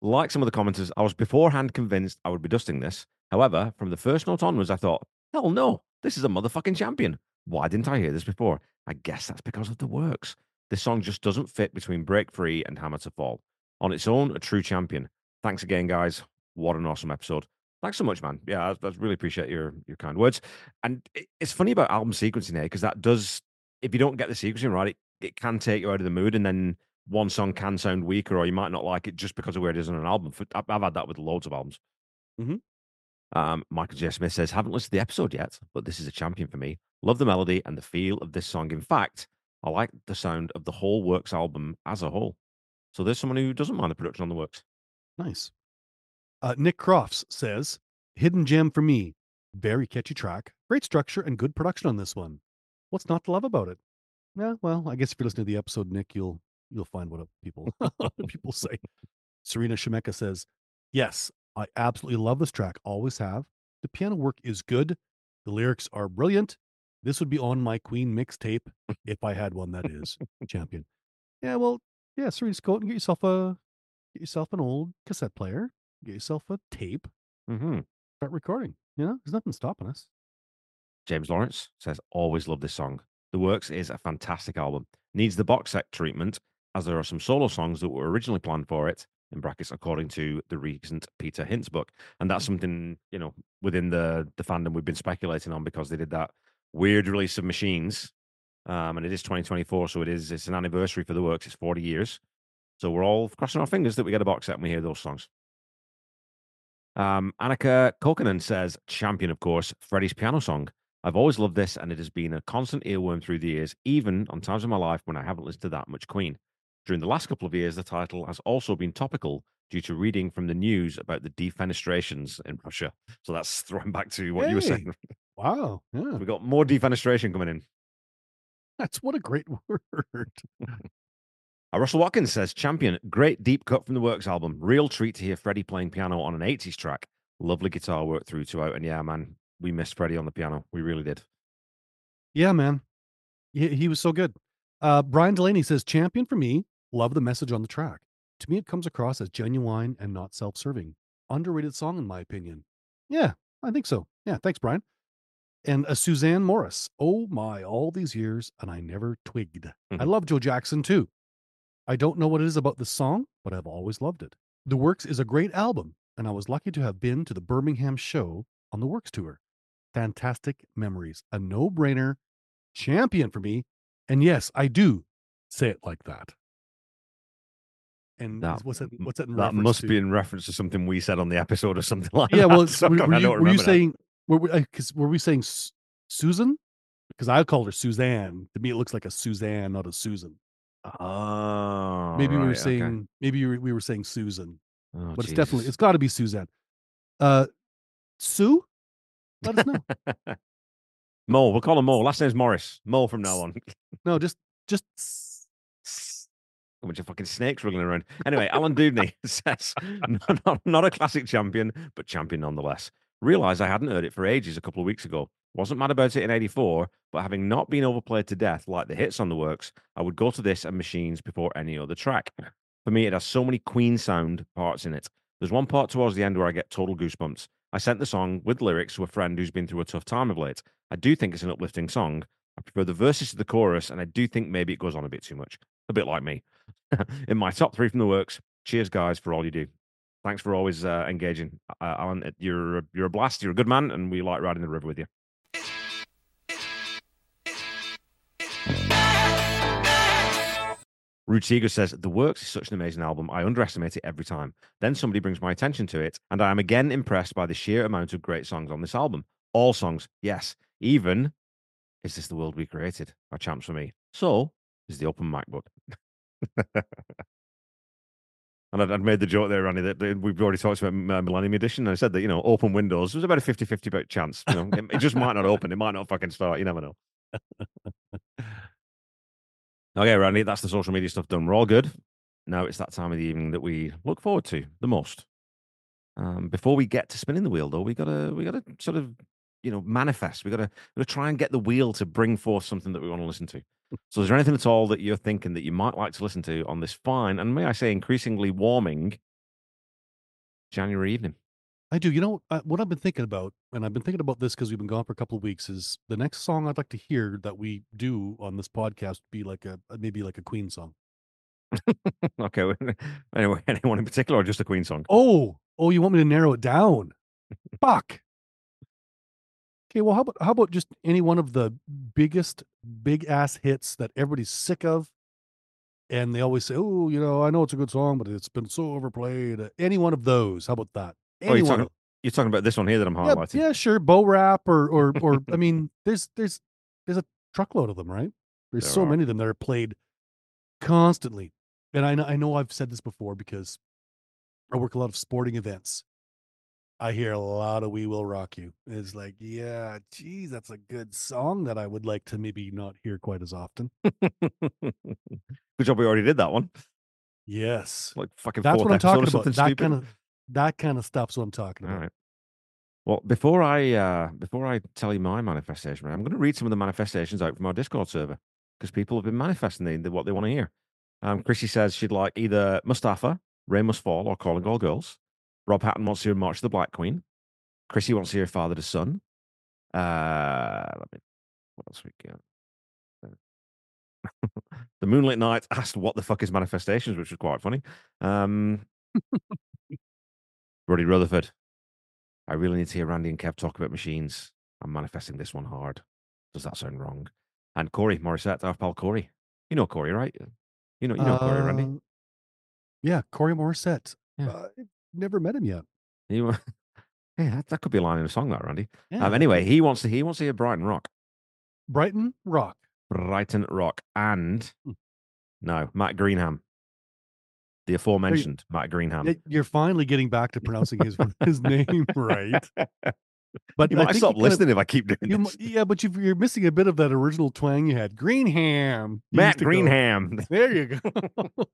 Like some of the commenters, I was beforehand convinced I would be dusting this. However, from the first note onwards, I thought, hell no, this is a motherfucking champion. Why didn't I hear this before? I guess that's because of the works. This song just doesn't fit between Break Free and Hammer to Fall. On its own, a true champion. Thanks again, guys. What an awesome episode. Thanks so much, man. Yeah, I, I really appreciate your your kind words. And it, it's funny about album sequencing here because that does, if you don't get the sequencing right, it, it can take you out of the mood, and then one song can sound weaker, or you might not like it just because of where it is on an album. I've, had that with loads of albums. Mhm. Um, Michael J. Smith says, haven't listened to the episode yet, but this is a champion for me. Love the melody and the feel of this song. In fact, I like the sound of the whole Works album as a whole. So there's someone who doesn't mind the production on the Works. Nice. Uh, Nick Crofts says, "Hidden gem for me. Very catchy track. Great structure and good production on this one. What's not to love about it? Yeah, well, I guess if you're listening to the episode, Nick, you'll you'll find what people people say." Serena Shemeka says, "Yes, I absolutely love this track. Always have. The piano work is good. The lyrics are brilliant. This would be on my Queen mixtape if I had one. That is champion. Yeah, well, yeah. Serena, just go out and get yourself a get yourself an old cassette player, get yourself a tape, Mm-hmm. start recording. You know, there's nothing stopping us. James Lawrence says, always love this song. The Works is a fantastic album. Needs the box set treatment, as there are some solo songs that were originally planned for it, in brackets, according to the recent Peter Hince book. And that's something, you know, within the, the fandom we've been speculating on because they did that weird release of Machines. Um, and it is 2024, so it is it's an anniversary for the works. It's 40 years. So we're all crossing our fingers that we get a box set and we hear those songs. Um, Annika Kokanen says, champion, of course, Freddie's piano song. I've always loved this, and it has been a constant earworm through the years, even on times of my life when I haven't listened to that much Queen. During the last couple of years, the title has also been topical due to reading from the news about the defenestrations in Russia. So that's throwing back to what you were saying. Wow. Yeah. We've got more defenestration coming in. That's what a great word. Russell Watkins says, Champion, great deep cut from the Works album. Real treat to hear Freddie playing piano on an 80s track. Lovely guitar work through to out. And yeah, man, we missed Freddie on the piano. We really did. Yeah, man. He, he was so good. Uh, Brian Delaney says, champion for me. Love the message on the track. To me, it comes across as genuine and not self serving. Underrated song, in my opinion. Yeah, I think so. Yeah, thanks, Brian. And a Suzanne Morris. Oh my, all these years, and I never twigged. I Mhm. love Joe Jackson too. I don't know what it is about the song, but I've always loved it. The Works is a great album, and I was lucky to have been to the Birmingham show on the Works tour. Fantastic memories. A no brainer champion for me. And yes, I do say it like that. And That- what's that? What's that in That must to? be in reference to something we said on the episode or something like yeah. that. Yeah, well, So were, God, were you, were you saying? Were, we- 'cause were we saying Su- Susan? Because I called her Suzanne. To me, it looks like a Suzanne, not a Susan. Oh, maybe we were right, okay. saying. Maybe we were, we were saying Susan, Oh, but it's definitely it's got to be Suzanne. Uh, Sue, let us know. Mo. We'll call him Mo. Last name's Morris. Mo from now on. no, just just A bunch of fucking snakes wriggling around. Anyway, Alan Dubney says, not, not, not a classic champion, but champion nonetheless. Realised I hadn't heard it for ages a couple of weeks ago. Wasn't mad about it in 84, but having not been overplayed to death like the hits on the works, I would go to this and Machines before any other track. For me, it has so many Queen sound parts in it. There's one part towards the end where I get total goosebumps. I sent the song with lyrics to a friend who's been through a tough time of late. I do think it's an uplifting song. I prefer the verses to the chorus, and I do think maybe it goes on a bit too much. A bit like me. In my top three from the works, cheers, guys, for all you do. Thanks for always uh, engaging, uh, Alan. You're you're a blast. You're a good man, and we like riding the river with you. Rude Seeger says, The Works is such an amazing album. I underestimate it every time. Then somebody brings my attention to it, and I am again impressed by the sheer amount of great songs on this album. All songs, yes. Even Is This the World We Created? Are champs for me. So is the Open MacBook. and I'd, I'd made the joke there, Randy, that, that we've already talked about uh, Millennium Edition. And I said that, you know, open Windows, there's about a 50 50 chance. You know, it, it just might not open. It might not fucking start. You never know. Okay, Randy, that's the social media stuff done. We're all good. Now it's that time of the evening that we look forward to the most. Um, before we get to spinning the wheel, though, we gotta we gotta sort of you know manifest. We gotta, we gotta try and get the wheel to bring forth something that we want to listen to. So, is there anything at all that you're thinking that you might like to listen to on this fine and may I say increasingly warming January evening? I do. You know uh, what I've been thinking about, and I've been thinking about this because we've been gone for a couple of weeks. Is the next song I'd like to hear that we do on this podcast be like a uh, maybe like a Queen song? okay, anyway, anyone in particular or just a Queen song? Oh, oh, you want me to narrow it down? Fuck. Okay, well, how about how about just any one of the biggest big ass hits that everybody's sick of, and they always say, "Oh, you know, I know it's a good song, but it's been so overplayed." Uh, Any one of those? How about that? Oh, Any you're one talking, of- you're talking about this one here that I'm yeah, highlighting. yeah, sure, Bo rap or or or I mean, there's there's there's a truckload of them, right? There's There so are. many of them that are played constantly, and I know I know I've said this before because I work a lot of sporting events. I hear a lot of "We Will Rock You." It's like, yeah, geez, that's a good song that I would like to maybe not hear quite as often. Good job, we already did that one. Yes, Like fucking that's what I'm talking about. That stupid. kind of that kind of stuff's what I'm talking All about. right. Well, before I uh, before I tell you my manifestation, I'm going to read some of the manifestations out from our Discord server because people have been manifesting the, the- what they want to hear. Um, Chrissy says she'd like either Mustafa, Rain Must Fall, or Calling All Girls. Rob Hatton wants to hear March of the Black Queen. Chrissy wants to hear Father to Son. Uh, let me. What else we got? the Moonlit Knight asked, "What the fuck is manifestations?" which was quite funny. Um, Roddy Rutherford. I really need to hear Randy and Kev talk about machines. I'm manifesting this one hard. Does that sound wrong? And Corey Morissette, our pal Corey. You know Corey, right? You know, you know Corey, Randy. Uh, Yeah, Corey Morissette. Yeah. Uh, never met him yet. You, yeah, that, that could be a line in a song, that Randy. Yeah, um, anyway, he wants to he wants to hear Brighton Rock, Brighton Rock. Brighton Rock, and Hmm. no Matt Greenham, the aforementioned Matt Greenham. You're finally getting back to pronouncing his his name right. But you I might think stop you listening if I keep doing You, this. yeah, but you've, you're missing a bit of that original twang you had. Greenham. You Matt to go- Greenham. There you go.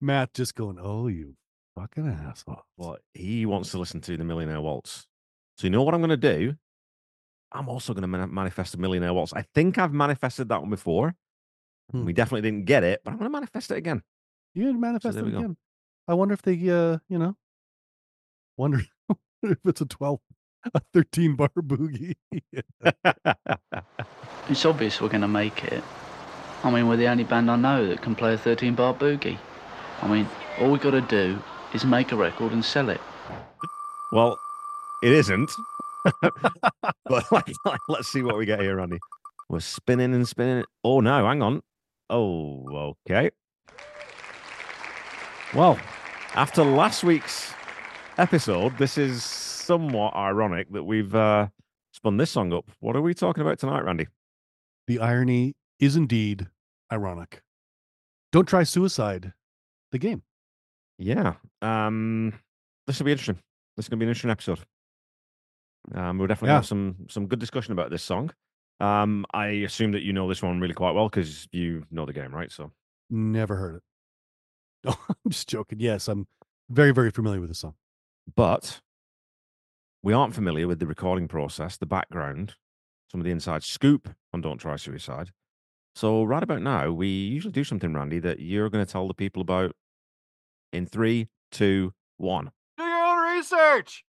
Matt just going, oh, you fucking asshole. Well, he wants to listen to the Millionaire Waltz. So you know what I'm going to do? I'm also going to man- manifest a Millionaire Waltz. I think I've manifested that one before. Hmm. We definitely didn't get it, but I'm going to manifest it again. You can manifest there it we go. again. I wonder if they, uh, you know, wonder if it's a 12, a 13 bar boogie. It's obvious we're going to make it. I mean, we're the only band I know that can play a 13 bar boogie. I mean, all we got to do is make a record and sell it. well, it isn't. but like, like, let's see what we get here, Randy. We're spinning and spinning. Oh, no, hang on. Oh, okay. Well, after last week's episode, this is somewhat ironic that we've uh, spun this song up. What are we talking about tonight, Randy? the irony is indeed ironic. Don't try suicide, the game. Yeah. Um, this will be interesting. This is going to be an interesting episode. Um, we'll definitely Yeah. have some some good discussion about this song. Um, I assume that you know this one really quite well because you know the game, right? So Never heard it. No, I'm just joking. Yes, I'm very, very familiar with the song. but we aren't familiar with the recording process, the background, some of the inside scoop on Don't Try Suicide. So, right about now, we usually do something, Randy, that you're going to tell the people about in three, two, one. Do your own research.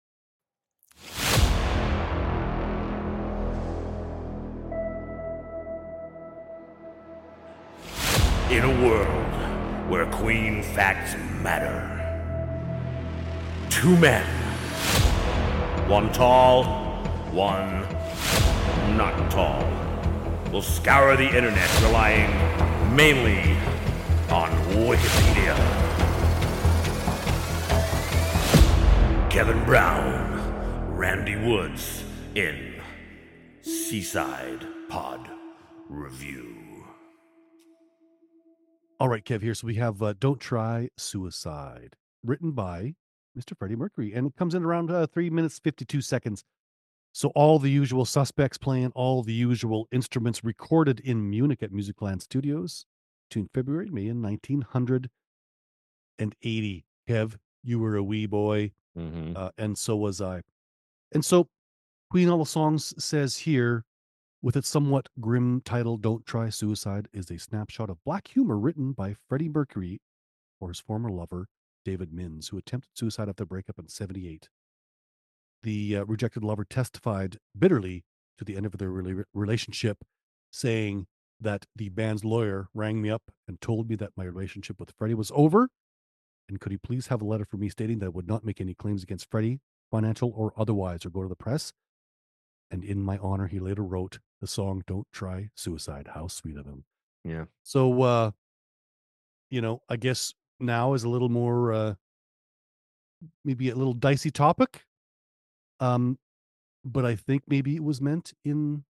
In a world where queen facts matter, two men, one tall, one not tall, will scour the internet relying mainly on Wikipedia. Kevin Brown, Randy Woods in Seaside Pod Review. All right, Kev, here. So we have uh, Don't Try Suicide, written by Mr. Freddie Mercury. And it comes in around uh, three minutes, 52 seconds. So all the usual suspects playing, all the usual instruments recorded in Munich at Musicland Studios between February and May in 1980. Kev, you were a wee boy, Mm-hmm. uh, and so was I. And so Queen All the Songs says here, with its somewhat grim title, Don't Try Suicide, is a snapshot of black humor written by Freddie Mercury or his former lover, David Minns, who attempted suicide after breakup in 78. The uh, rejected lover testified bitterly to the end of their rela- relationship, saying that the band's lawyer rang me up and told me that my relationship with Freddie was over. And could he please have a letter from me stating that I would not make any claims against Freddie, financial or otherwise, or go to the press? And in my honor, he later wrote the song Don't Try Suicide. How sweet of him. Yeah. So uh you know, I guess now is a little more uh maybe a little dicey topic. Um but I think maybe it was meant in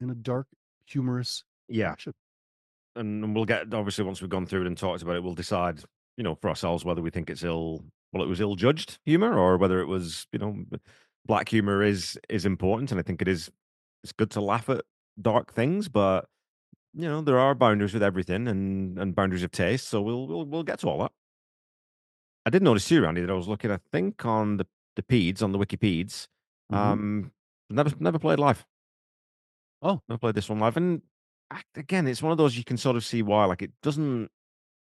in a dark humorous Yeah. and we'll get obviously once we've gone through it and talked about it, we'll decide, you know, for ourselves whether we think it's ill, well, it was ill judged humor, or whether it was, you know, black humor is is important, and I think it is. It's good to laugh at dark things, but you know, there are boundaries with everything, and and boundaries of taste. So we'll we'll we'll get to all that. I did notice too, Randy, that I was looking. I think on the the peds on the Wikipeds. Mhm. Um, never never played live. Oh. never played this one live, and again, it's one of those you can sort of see why. Like it doesn't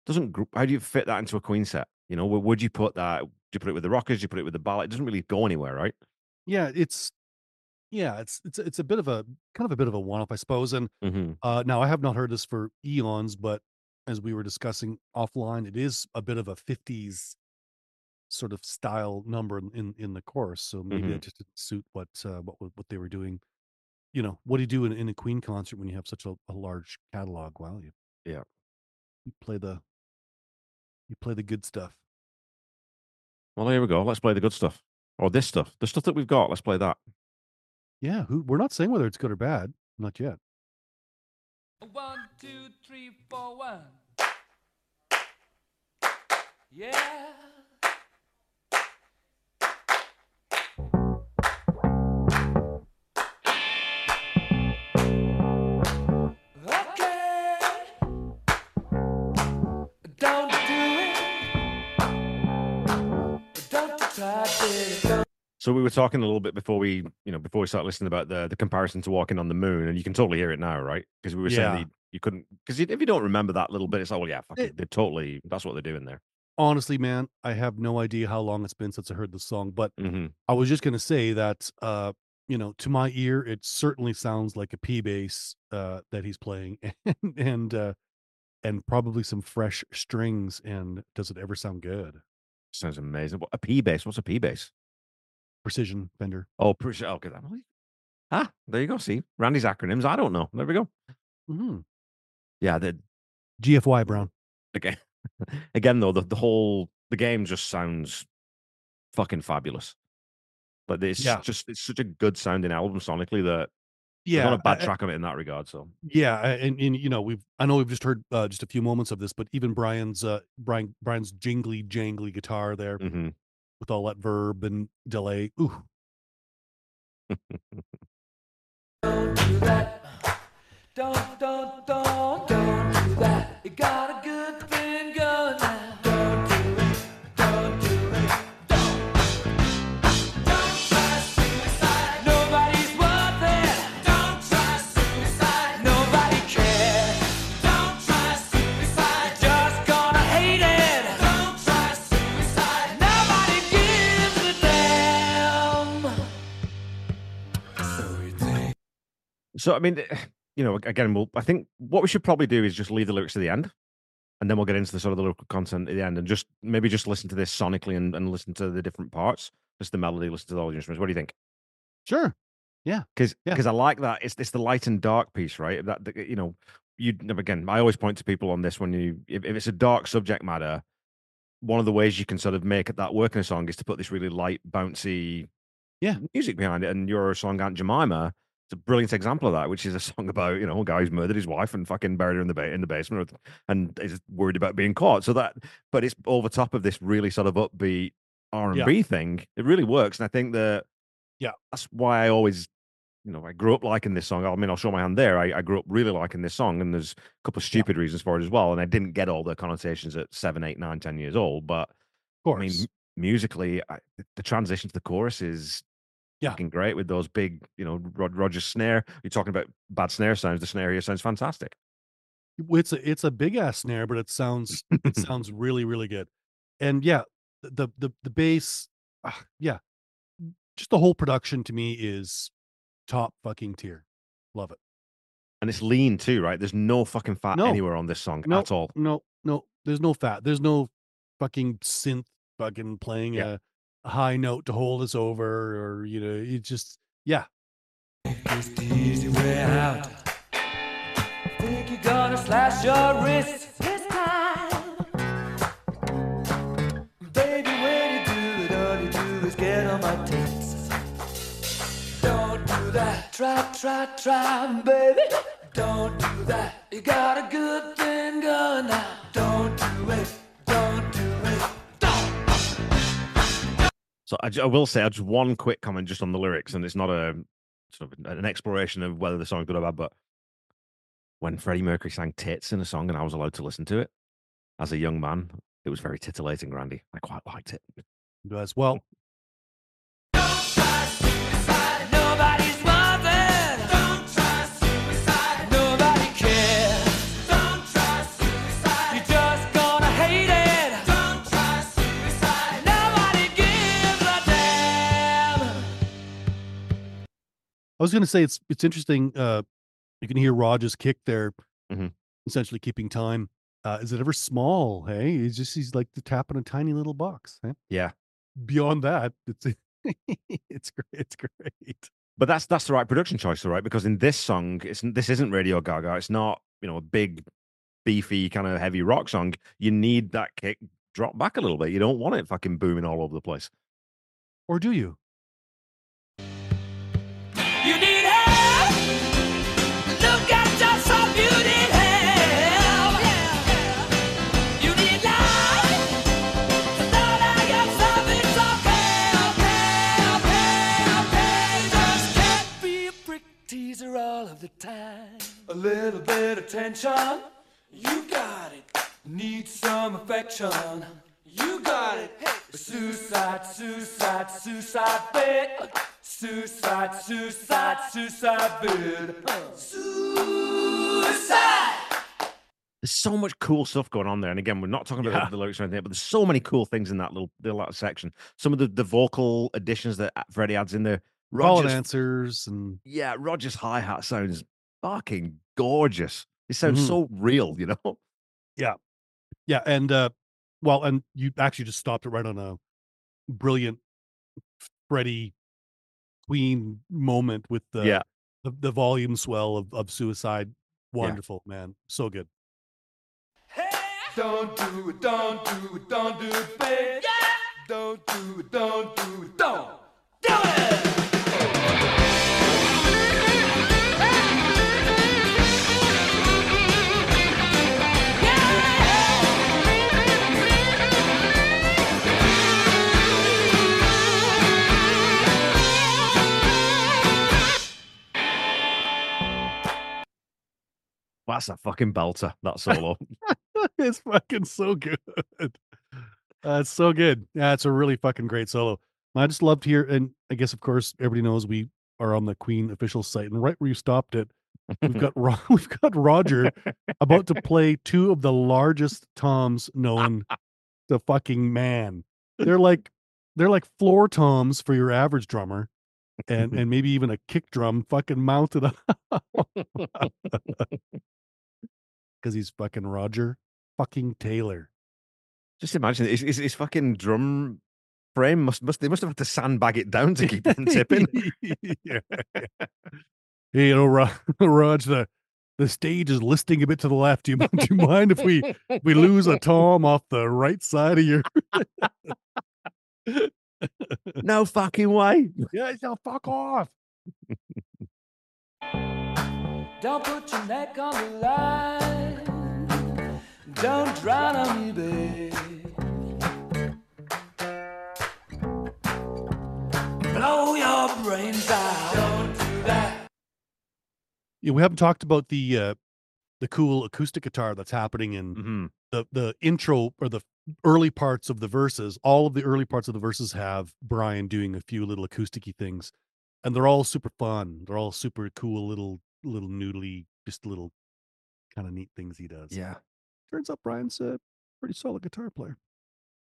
doesn't. How do you fit that into a Queen set? You know, where would you put that? Do you put it with the Rockers? Do you put it with the ballad? It doesn't really go anywhere, right? Yeah, it's yeah, it's it's it's a bit of a kind of a bit of a one off, I suppose. And Mm-hmm. uh now I have not heard this for eons, but as we were discussing offline, it is a bit of a 50s sort of style number in in, the chorus. So maybe Mhm. that just didn't suit what uh what what they were doing. You know, what do you do in, in a Queen concert when you have such a, a large catalog? Well, you Yeah. you play the you play the good stuff. Well, here we go. Let's play the good stuff, or this stuff, the stuff that we've got. Let's play that. Yeah, who we're not saying whether it's good or bad, not yet. One, two, three, four, one. Yeah. So we were talking a little bit before we, you know, before we started listening about the the comparison to walking on the moon, and you can totally hear it now, right? Because we were saying Yeah. you, you couldn't, because if you don't remember that little bit, it's like, well, yeah, fuck It- it, they're totally. That's what they're doing there. Honestly, man, I have no idea how long it's been since I heard the song, but Mm-hmm. I was just gonna say that uh, you know, to my ear, it certainly sounds like a P bass uh that he's playing and and uh and probably some fresh strings. And does it ever sound good? Sounds amazing. What a P bass? What's a P bass? Precision Fender. Oh, pre- okay. that- Ah, there you go. See, Randy's acronyms. I don't know. There we go. hmm Yeah, the GFY Brown. again, again though, the, the whole the game just sounds fucking fabulous. But it's Yeah. just it's such a good sounding album sonically that Yeah, not a bad I- I- track of it in that regard. So Yeah, and, and you know we've I know we've just heard uh, just a few moments of this, but even Brian's uh Brian Brian's jingly jangly guitar there hmm with all that verb and delay. Ooh, Don't do that. Don't, don't, don't, don't do that. You got So I mean, you know, again, we'll. I think what we should probably do is just leave the lyrics to the end, and then we'll get into the sort of the lyrical content at the end, and just maybe just listen to this sonically and, and listen to the different parts, just the melody, listen to all the instruments. What do you think? Sure. Yeah. Because Yeah. I like that. It's it's the light and dark piece, right? That that, you know, you again. I always point to people on this when you if, if it's a dark subject matter. One of the ways you can sort of make that work in a song is to put this really light, bouncy, Yeah. music behind it. And your song Aunt Jemima, it's a brilliant example of that, which is a song about you know a guy who's murdered his wife and fucking buried her in the ba- in the basement, and is worried about being caught. So that, but it's over top of this really sort of upbeat R and B thing. It really works, and I think that Yeah. that's why I always. You know, I grew up liking this song. I mean, I'll show my hand there. I, I grew up really liking this song, and there's a couple of stupid reasons for it as well. And I didn't get all the connotations at seven, eight, nine, ten years old. But Of course. I mean, musically, I, the transition to the chorus is Yeah. fucking great with those big, you know, Rod Rogers snare. You're talking about bad snare sounds. The snare here sounds fantastic. it's a it's a big ass snare, but it sounds it sounds really really good. And yeah, the the the bass, ah, yeah, just the whole production to me is top fucking tier. Love it. And it's lean too, right? There's no fucking fat No. anywhere on this song No, at all. no, no. There's no fat. There's no fucking synth fucking playing Yeah. a, a high note to hold us over, or you know, it just yeah. It's the easy way out. Think you're gonna slash your wrist this time. Baby, when you do it, all you do is get on my tits. Don't do that. Try, try, try, baby. Don't do that. You got a good thing going now. Don't do it. Don't So I, I will say, uh, just one quick comment just on the lyrics, and it's not a sort of an exploration of whether the song's good or bad, but when Freddie Mercury sang tits in a song and I was allowed to listen to it as a young man, it was very titillating, Randy. I quite liked it. As well, I was gonna say it's it's interesting. Uh, you can hear Rogers kick there, Mhm. essentially keeping time. Uh, is it ever small? Hey, he's just he's like the tapping a tiny little box. eh? Yeah. Beyond that, it's it's great. It's great. But that's that's the right production choice, though, right? Because in this song, it's this isn't Radio Gaga. It's not you know a big, beefy kind of heavy rock song. You need that kick drop back a little bit. You don't want it fucking booming all over the place. Or do? You time. A little bit of tension. You got it. Need some affection. You got it. Suicide, suicide, suicide bed. Suicide, suicide, suicide bed. Suicide. There's so much cool stuff going on there. And again, we're not talking about Yeah. the, the lyrics or anything, but there's so many cool things in that little, little section. Some of the, the vocal additions that Freddie adds in there. Call and Rogers, answers and yeah, Roger's hi hat sounds fucking gorgeous. It sounds Mhm. so real, you know? yeah, yeah, and uh, well, and you actually just stopped it right on a brilliant Freddie Queen moment with the Yeah. the, the volume swell of of suicide. Wonderful, man. So good. Don't do it, don't do it, don't do it, babe. Yeah. Don't do it, don't do it, don't do it. That's a fucking belter, that solo. it's fucking so good. Uh, so good. Yeah, it's a really fucking great solo. I just loved here, and I guess of course everybody knows we are on the Queen official site, and right where you stopped it, we've got Ro- we've got Roger about to play two of the largest toms known to fucking man. They're like they're like floor toms for your average drummer, and and maybe even a kick drum fucking mounted up because he's fucking Roger fucking Taylor. Just imagine his, his, his fucking drum frame must must they must have had to sandbag it down to keep it tipping. yeah. Hey, you know, Ro- Raj, the the stage is listing a bit to the left. Do you, do you mind if we we lose a tom off the right side of your? no fucking way. yeah, so fuck off. Don't put your neck on the line. Don't drown on me, babe. Yeah, we haven't talked about the uh the cool acoustic guitar that's happening in Mhm. the the intro or the early parts of the verses. All of the early parts of the verses have Brian doing a few little acousticy things, and they're all super fun. They're all super cool little little noodly, just little kind of neat things he does. Yeah. turns out Brian's a pretty solid guitar player.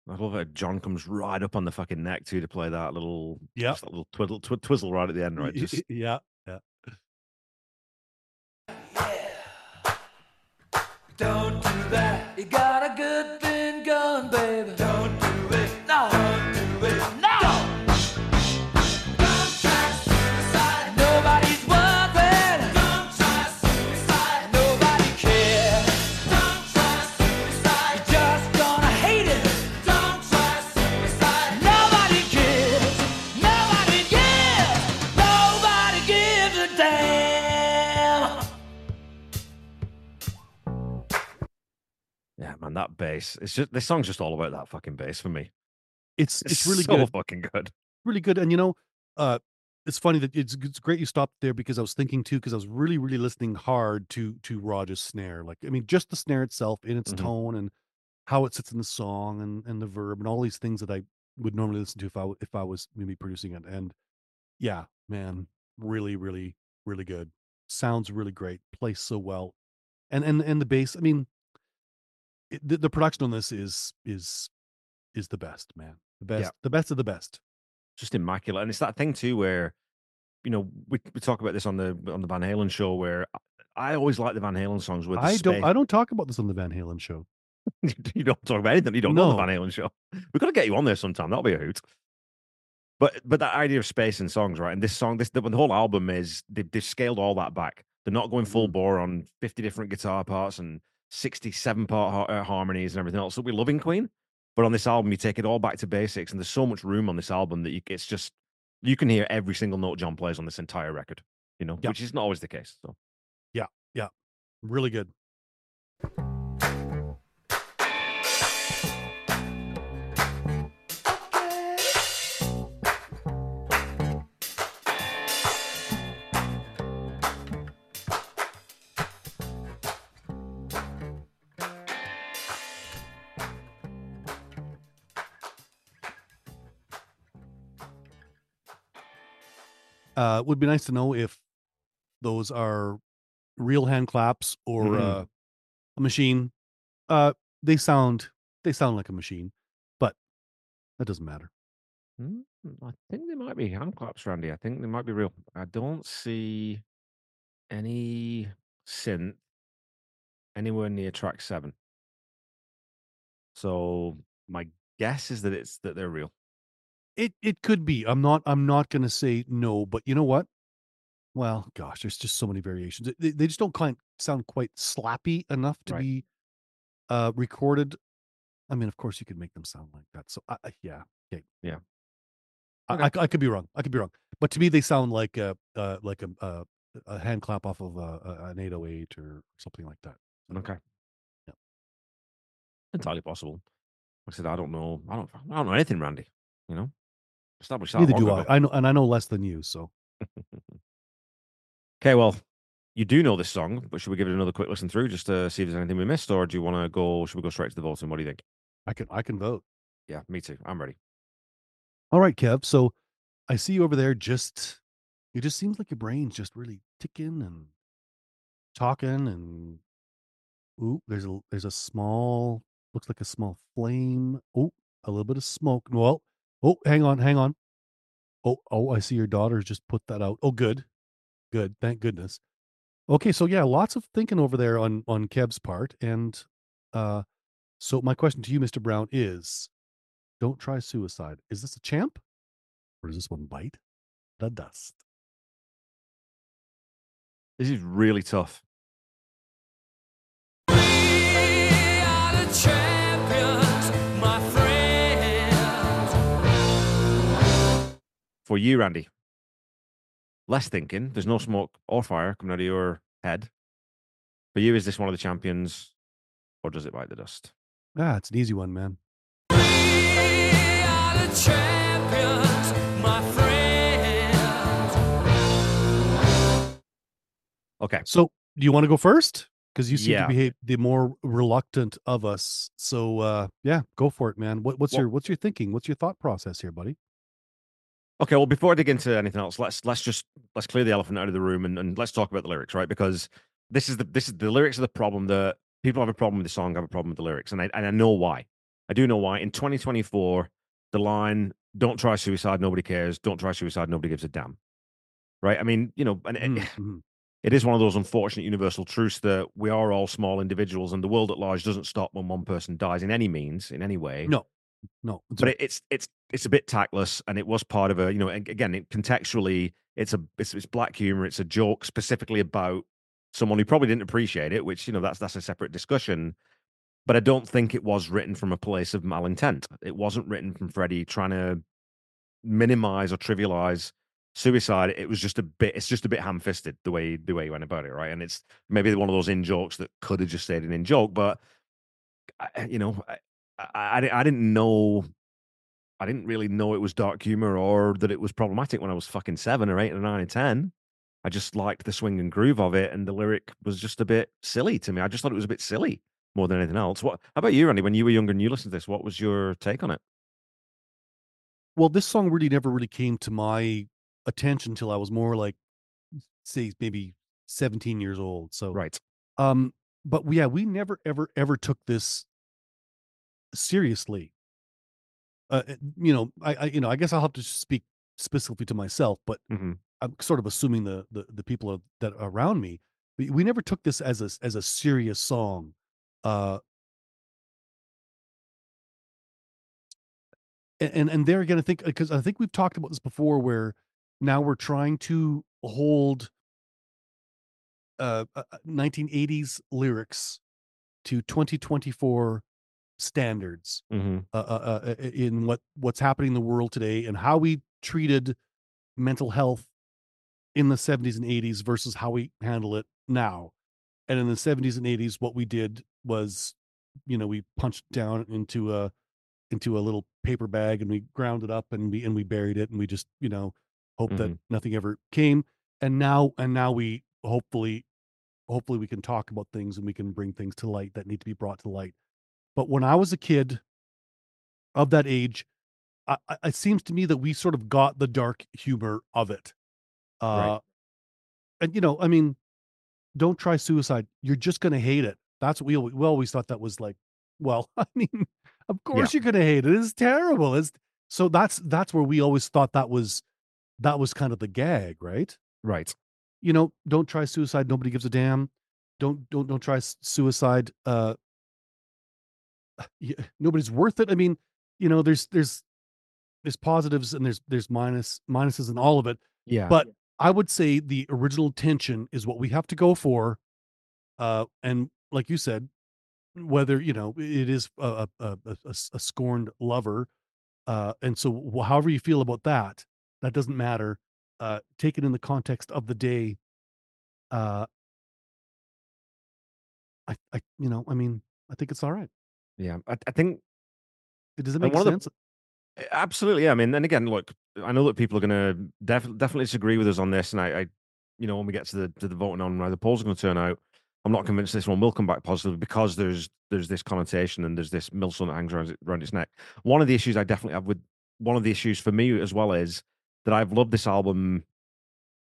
I love how John comes right up on the fucking neck too to play that little, Yep. just that little twiddle, twi- twizzle right at the end, right? Y- Just yeah, yeah. Don't do that. You got a good man, that bass. It's just this song's just all about that fucking bass for me. It's it's really so good. fucking good. really good. And you know, uh, it's funny that it's it's great you stopped there because I was thinking too because I was really really listening hard to to Rogers snare. Like I mean, just the snare itself in its Mhm. tone and how it sits in the song and and the verb and all these things that I would normally listen to if I if I was maybe producing it. And yeah, man, really really really good. Sounds really great. Plays so well. And and and the bass. I mean, the, the production on this is is is the best, man. The best, Yeah. the best of the best. just immaculate. And it's that thing too where, you know, we, we talk about this on the on the Van Halen show where I always like the Van Halen songs with I don't. space- I don't talk about this on the Van Halen show. you don't talk about anything. You don't know the Van Halen show. We've got to get you on there sometime. That'll be a hoot. But but that idea of space in songs, right? And this song, this the, the whole album is they've, they've scaled all that back. They're not going Mm. full bore on fifty different guitar parts and sixty-seven part har- uh, harmonies and everything else that we love in Queen. But on this album, you take it all back to basics, and there's so much room on this album that you, it's just you can hear every single note John plays on this entire record. You know, which is not always the case. So yeah, yeah, Really good. Uh, would be nice to know if those are real hand claps or Mhm. uh, a machine. Uh, they sound they sound like a machine, but that doesn't matter. Mm, I think they might be hand claps, Randy. I think they might be real. I don't see any synth anywhere near track seven. So my guess is that it's that they're real. It it could be. I'm not I'm not gonna say no, but you know what? Well, gosh, there's just so many variations. They, they just don't quite sound quite slappy enough to Right. be uh recorded. I mean, of course, you could make them sound like that. So, I, I- yeah, okay, Yeah. I, I, I could be wrong. I could be wrong. But to me, they sound like a uh, like a, a a hand clap off of a, a, an 808 or something like that. Okay. Yeah. Entirely possible. Like I said, I don't know. I don't. I don't know anything, Randy. You know, that Neither do ago. I. I know, and I know less than you. So Okay, well, you do know this song, but should we give it another quick listen through just to see if there's anything we missed, or do you want to go? Should we go straight to the voting? What do you think? I can I can vote. Yeah, me too. I'm ready. All right, Kev. So I see you over there. Just it just seems like your brain's just really ticking and talking and ooh, there's a there's a small looks like a small flame. Oh, a little bit of smoke. Well, oh, hang on, hang on. Oh, oh, I see your daughter's just put that out. Oh, good. Good. Thank goodness. Okay, so yeah, lots of thinking over there on on Kev's part. And uh so my question to you, Mr. Brown, is don't try suicide. Is this a champ? Or does this one bite the dust? This is really tough. For you, Randy, less thinking. There's no smoke or fire coming out of your head. For you, is this one of the champions, or does it bite the dust? Ah, it's an easy one, man. Okay. So do you want to go first? Because you seem Yeah. to be the more reluctant of us. So uh yeah, go for it, man. What, what's Well- your what's your thinking? What's your thought process here, buddy? Okay, well, before I dig into anything else, let's let's just let's clear the elephant out of the room and, and let's talk about the lyrics, right? Because this is the this is the lyrics are the problem that people have a problem with the song, have a problem with the lyrics, and I and I know why. I do know why. In 2024, the line "Don't try suicide, nobody cares. Don't try suicide, nobody gives a damn." Right? I mean, you know, and it- Mm, mhm. it is one of those unfortunate universal truths that we are all small individuals, and the world at large doesn't stop when one person dies in any means, in any way No, no. but it, it's it's it's a bit tactless and it was part of a you know again it, contextually it's a it's, it's black humor it's a joke specifically about someone who probably didn't appreciate it which you know that's that's a separate discussion but i don't think it was written from a place of malintent it wasn't written from freddie trying to minimize or trivialize suicide it was just a bit it's just a bit ham-fisted the way the way he went about it right and it's maybe one of those in jokes that could have just stayed an in joke but you know I, I, I didn't know I didn't really know it was dark humor or that it was problematic when I was fucking seven or eight or nine or ten. I just liked the swing and groove of it, and the lyric was just a bit silly to me. I just thought it was a bit silly more than anything else. What? How about you, Randy? When you were younger and you listened to this, what was your take on it? well, this song really never really came to my attention until I was more like say maybe 17 years old. So Right. um but yeah, we never ever ever took this seriously. Uh uh, you know, I, I you know, I guess I'll have to speak specifically to myself, but hmm I'm sort of assuming the the, the people of, that are around me. We, we never took this as a as a serious song. Uh and and there again, I think because I think we've talked about this before, where now we're trying to hold uh, uh, uh, 1980s lyrics to 2024 standards hmm uh, uh, uh, in what what's happening in the world today and how we treated mental health in the 70s and 80s versus how we handle it now. And in the 70s and 80s, what we did was, you know, we punched down into a into a little paper bag and we ground it up and we and we buried it and we just, you know, hope that Mhm. nothing ever came. And now and now we hopefully hopefully we can talk about things and we can bring things to light that need to be brought to light. But when I was a kid of that age, I, I, it seems to me that we sort of got the dark humor of it. Uh, Right. And you know, I mean, don't try suicide. You're just going to hate it. That's what we, we always thought that was like. Well, I mean, of course you're going to hate it. It's terrible. It's so that's that's where we always thought that was that was kind of the gag, right? Right. you know, don't try suicide. Nobody gives a damn. Don't don't don't try suicide. Uh, nobody's worth it. I mean, you know, there's there's there's positives and there's there's minus minuses and all of it. Yeah. But I would say the original tension is what we have to go for. Uh, and like you said, whether you know it is a scorned lover, uh, and so however you feel about that, that doesn't matter. Uh, take it in the context of the day. Uh, I, I, you know, I mean, I think it's all right. Yeah. I, I think Does it make of the- sense? Absolutely. Yeah. I mean, and again, look, I know that people are going to def- definitely disagree with us on this, and I, I, you know, when we get to the to the voting on how the polls are going to turn out, I'm not convinced this one will come back positive because there's there's this connotation and there's this millstone that hangs around, it- around its neck. One of the issues I definitely have with one of the issues for me as well is that I've loved this album.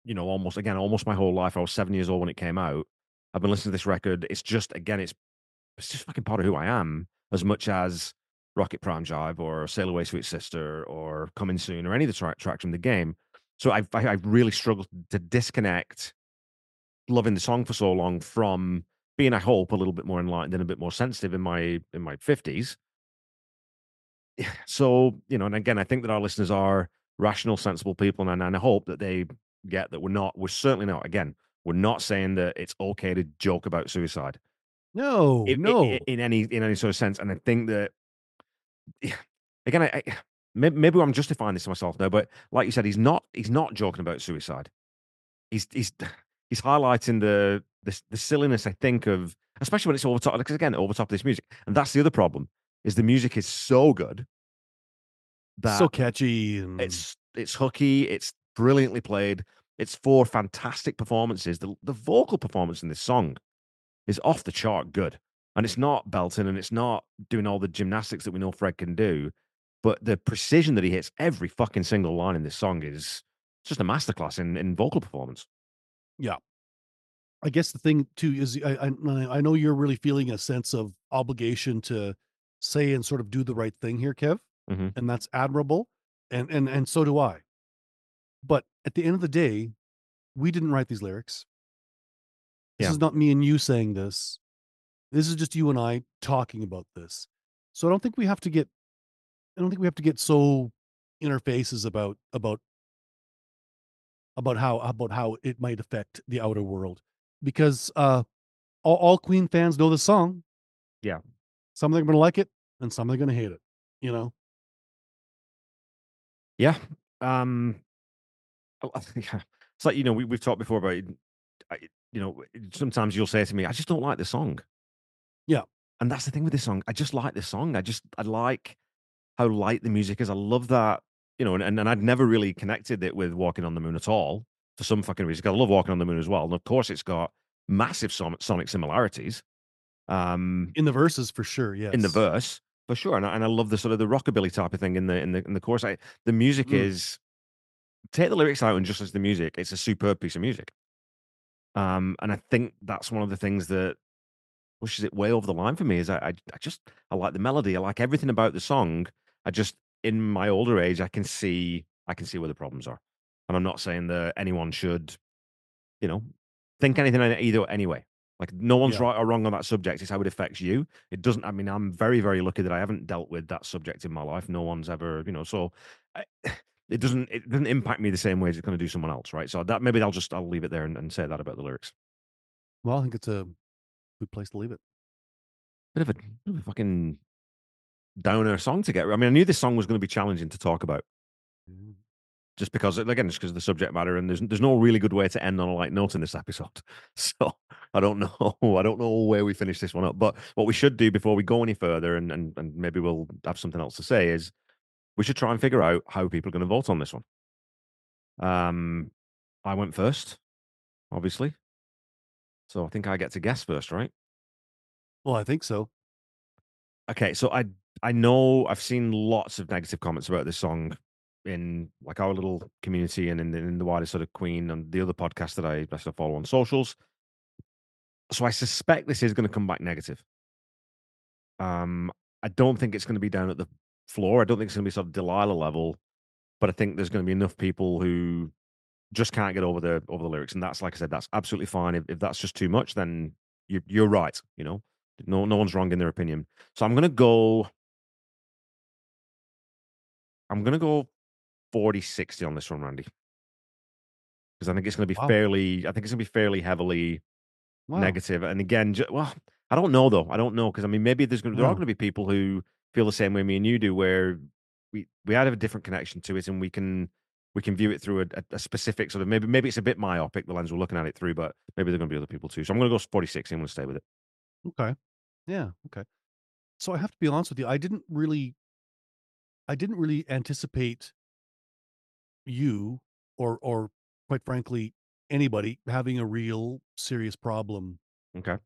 You know, almost again, almost my whole life. I was seven years old when it came out. I've been listening to this record. It's just again, it's it's just fucking part of who I am as much as Rock It Prime Jive or Sail Away Sweet Sister or Coming Soon or any of the track tracks from the game. So I've I, I've really struggled to disconnect loving the song for so long from being, I hope, a little bit more enlightened and a bit more sensitive in my in my fifties. So you know, and again, I think that our listeners are rational, sensible people, and, and I hope that they get that we're not. We're certainly not. Again, we're not saying that it's okay to joke about suicide. No, no. in any in any sort of sense. And I think that again, I, I maybe, I'm justifying this to myself now, but like you said, he's not he's not joking about suicide. He's he's he's highlighting the the, the silliness. I think of especially when it's over top because again over top of this music, and that's the other problem is the music is so good that so catchy and it's it's hooky, it's brilliantly played. It's four fantastic performances. The the vocal performance in this song is off the chart good. And it's not belting and it's not doing all the gymnastics that we know Fred can do. But the precision that he hits every fucking single line in this song is just a masterclass in, in vocal performance. Yeah. I guess the thing too is I, I I know you're really feeling a sense of obligation to say and sort of do the right thing here, Kev, Mhm. and that's admirable, and and and so do I. But at the end of the day, we didn't write these lyrics. This Yeah. is not me and you saying this. This is just you and I talking about this. So I don't think we have to get. I don't think we have to get so in our faces about about about how about how it might affect the outer world because uh all, all queen fans know the song Yeah. some of them are gonna like it and some are gonna hate it you know Yeah. Um, oh. It's like, you know, we, we've talked before about, I, you know, sometimes you'll say to me, I just don't like the song. Yeah. And that's the thing with this song. I just like this song. I just, I like how light the music is. I love that, you know, and, and, and I'd never really connected it with Walking on the Moon at all for some fucking reason. I love Walking on the Moon as well. And of course, it's got massive sonic similarities. Um, in the verses for sure yes in the verse for sure, and I, and I love the sort of the rockabilly type of thing in the in the in the chorus. I, the music Mm. is take the lyrics out and just as the music, it's a superb piece of music. Um, and I think that's one of the things that pushes it way over the line for me. Is I, I I just I like the melody, I like everything about the song. I just in my older age, I can see I can see where the problems are, and I'm not saying that anyone should, you know, think anything either anyway. Like no one's Yeah. right or wrong on that subject. It's how it affects you. It doesn't. I mean, I'm very, very lucky that I haven't dealt with that subject in my life. No one's ever, you know. So I, it doesn't. It doesn't impact me the same way as it's going to do someone else, right? So that maybe I'll just I'll leave it there and, and say that about the lyrics. well i think it's a good place to leave it Bit of a, bit of a fucking downer song to get. I mean, I knew this song was going to be challenging to talk about. just because again, just because of the subject matter, and there's there's no really good way to end on a light note in this episode. So I don't know, I don't know where we finish this one up. But what we should do before we go any further, and and, and maybe we'll have something else to say, is we should try and figure out how people are going to vote on this one. Um, I went first, obviously, so I think I get to guess first, right? well i think so Okay, so I I know I've seen lots of negative comments about this song in like our little community and in the, in the wider sort of Queen and the other podcasts that I, of follow on socials. So I suspect this is going to come back negative. Um, I don't think it's going to be down at the floor. I don't think it's going to be sort of Delilah level, but I think there's going to be enough people who just can't get over the over the lyrics, and that's like I said, that's absolutely fine. If, if that's just too much, then you, you're right. You know, no no one's wrong in their opinion. So I'm going to go. I'm going to go 40 60 on this one, Randy. Because I think it's going to be Wow. fairly, I think it's going to be fairly heavily wow. negative. And again, ju- well, I don't know though. I don't know because I mean, maybe there's going to, there are hmm. going to be people who feel the same way me and you do, where we we have a different connection to it, and we can we can view it through a, a, specific sort of maybe maybe it's a bit myopic the lens we're looking at it through, but maybe there are going to be other people too. So I'm going to go 40 60 I'm going to stay with it. Okay. Yeah. Okay. So I have to be honest with you. I didn't really, I didn't really anticipate you or, or quite frankly, anybody having a real serious problem Okay.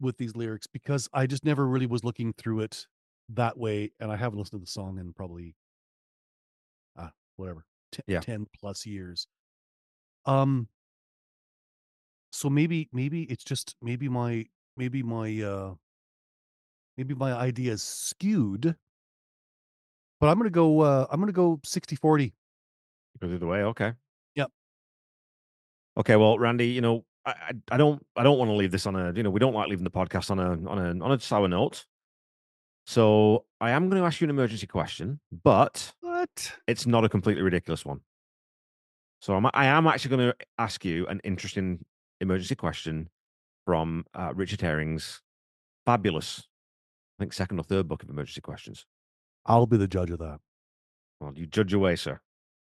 with these lyrics because I just never really was looking through it that way. And I haven't listened to the song in probably, ah, whatever, t- Yeah. 10 plus years. Um, so maybe, maybe it's just, maybe my, maybe my, uh, maybe my idea is skewed But I'm gonna go. Uh, I'm gonna go 60-40. Go the other way. Okay. Yep. Okay. Well, Randy, you know, I, I, I don't, I don't want to leave this on a, you know, we don't like leaving the podcast on a, on a, on a sour note. So I am going to ask you an emergency question, but What? it's not a completely ridiculous one. So I'm, I am actually going to ask you an interesting emergency question from uh, Richard Herring's fabulous, I think, second or third book of emergency questions. I'll be the judge of that. Well, you judge away, sir.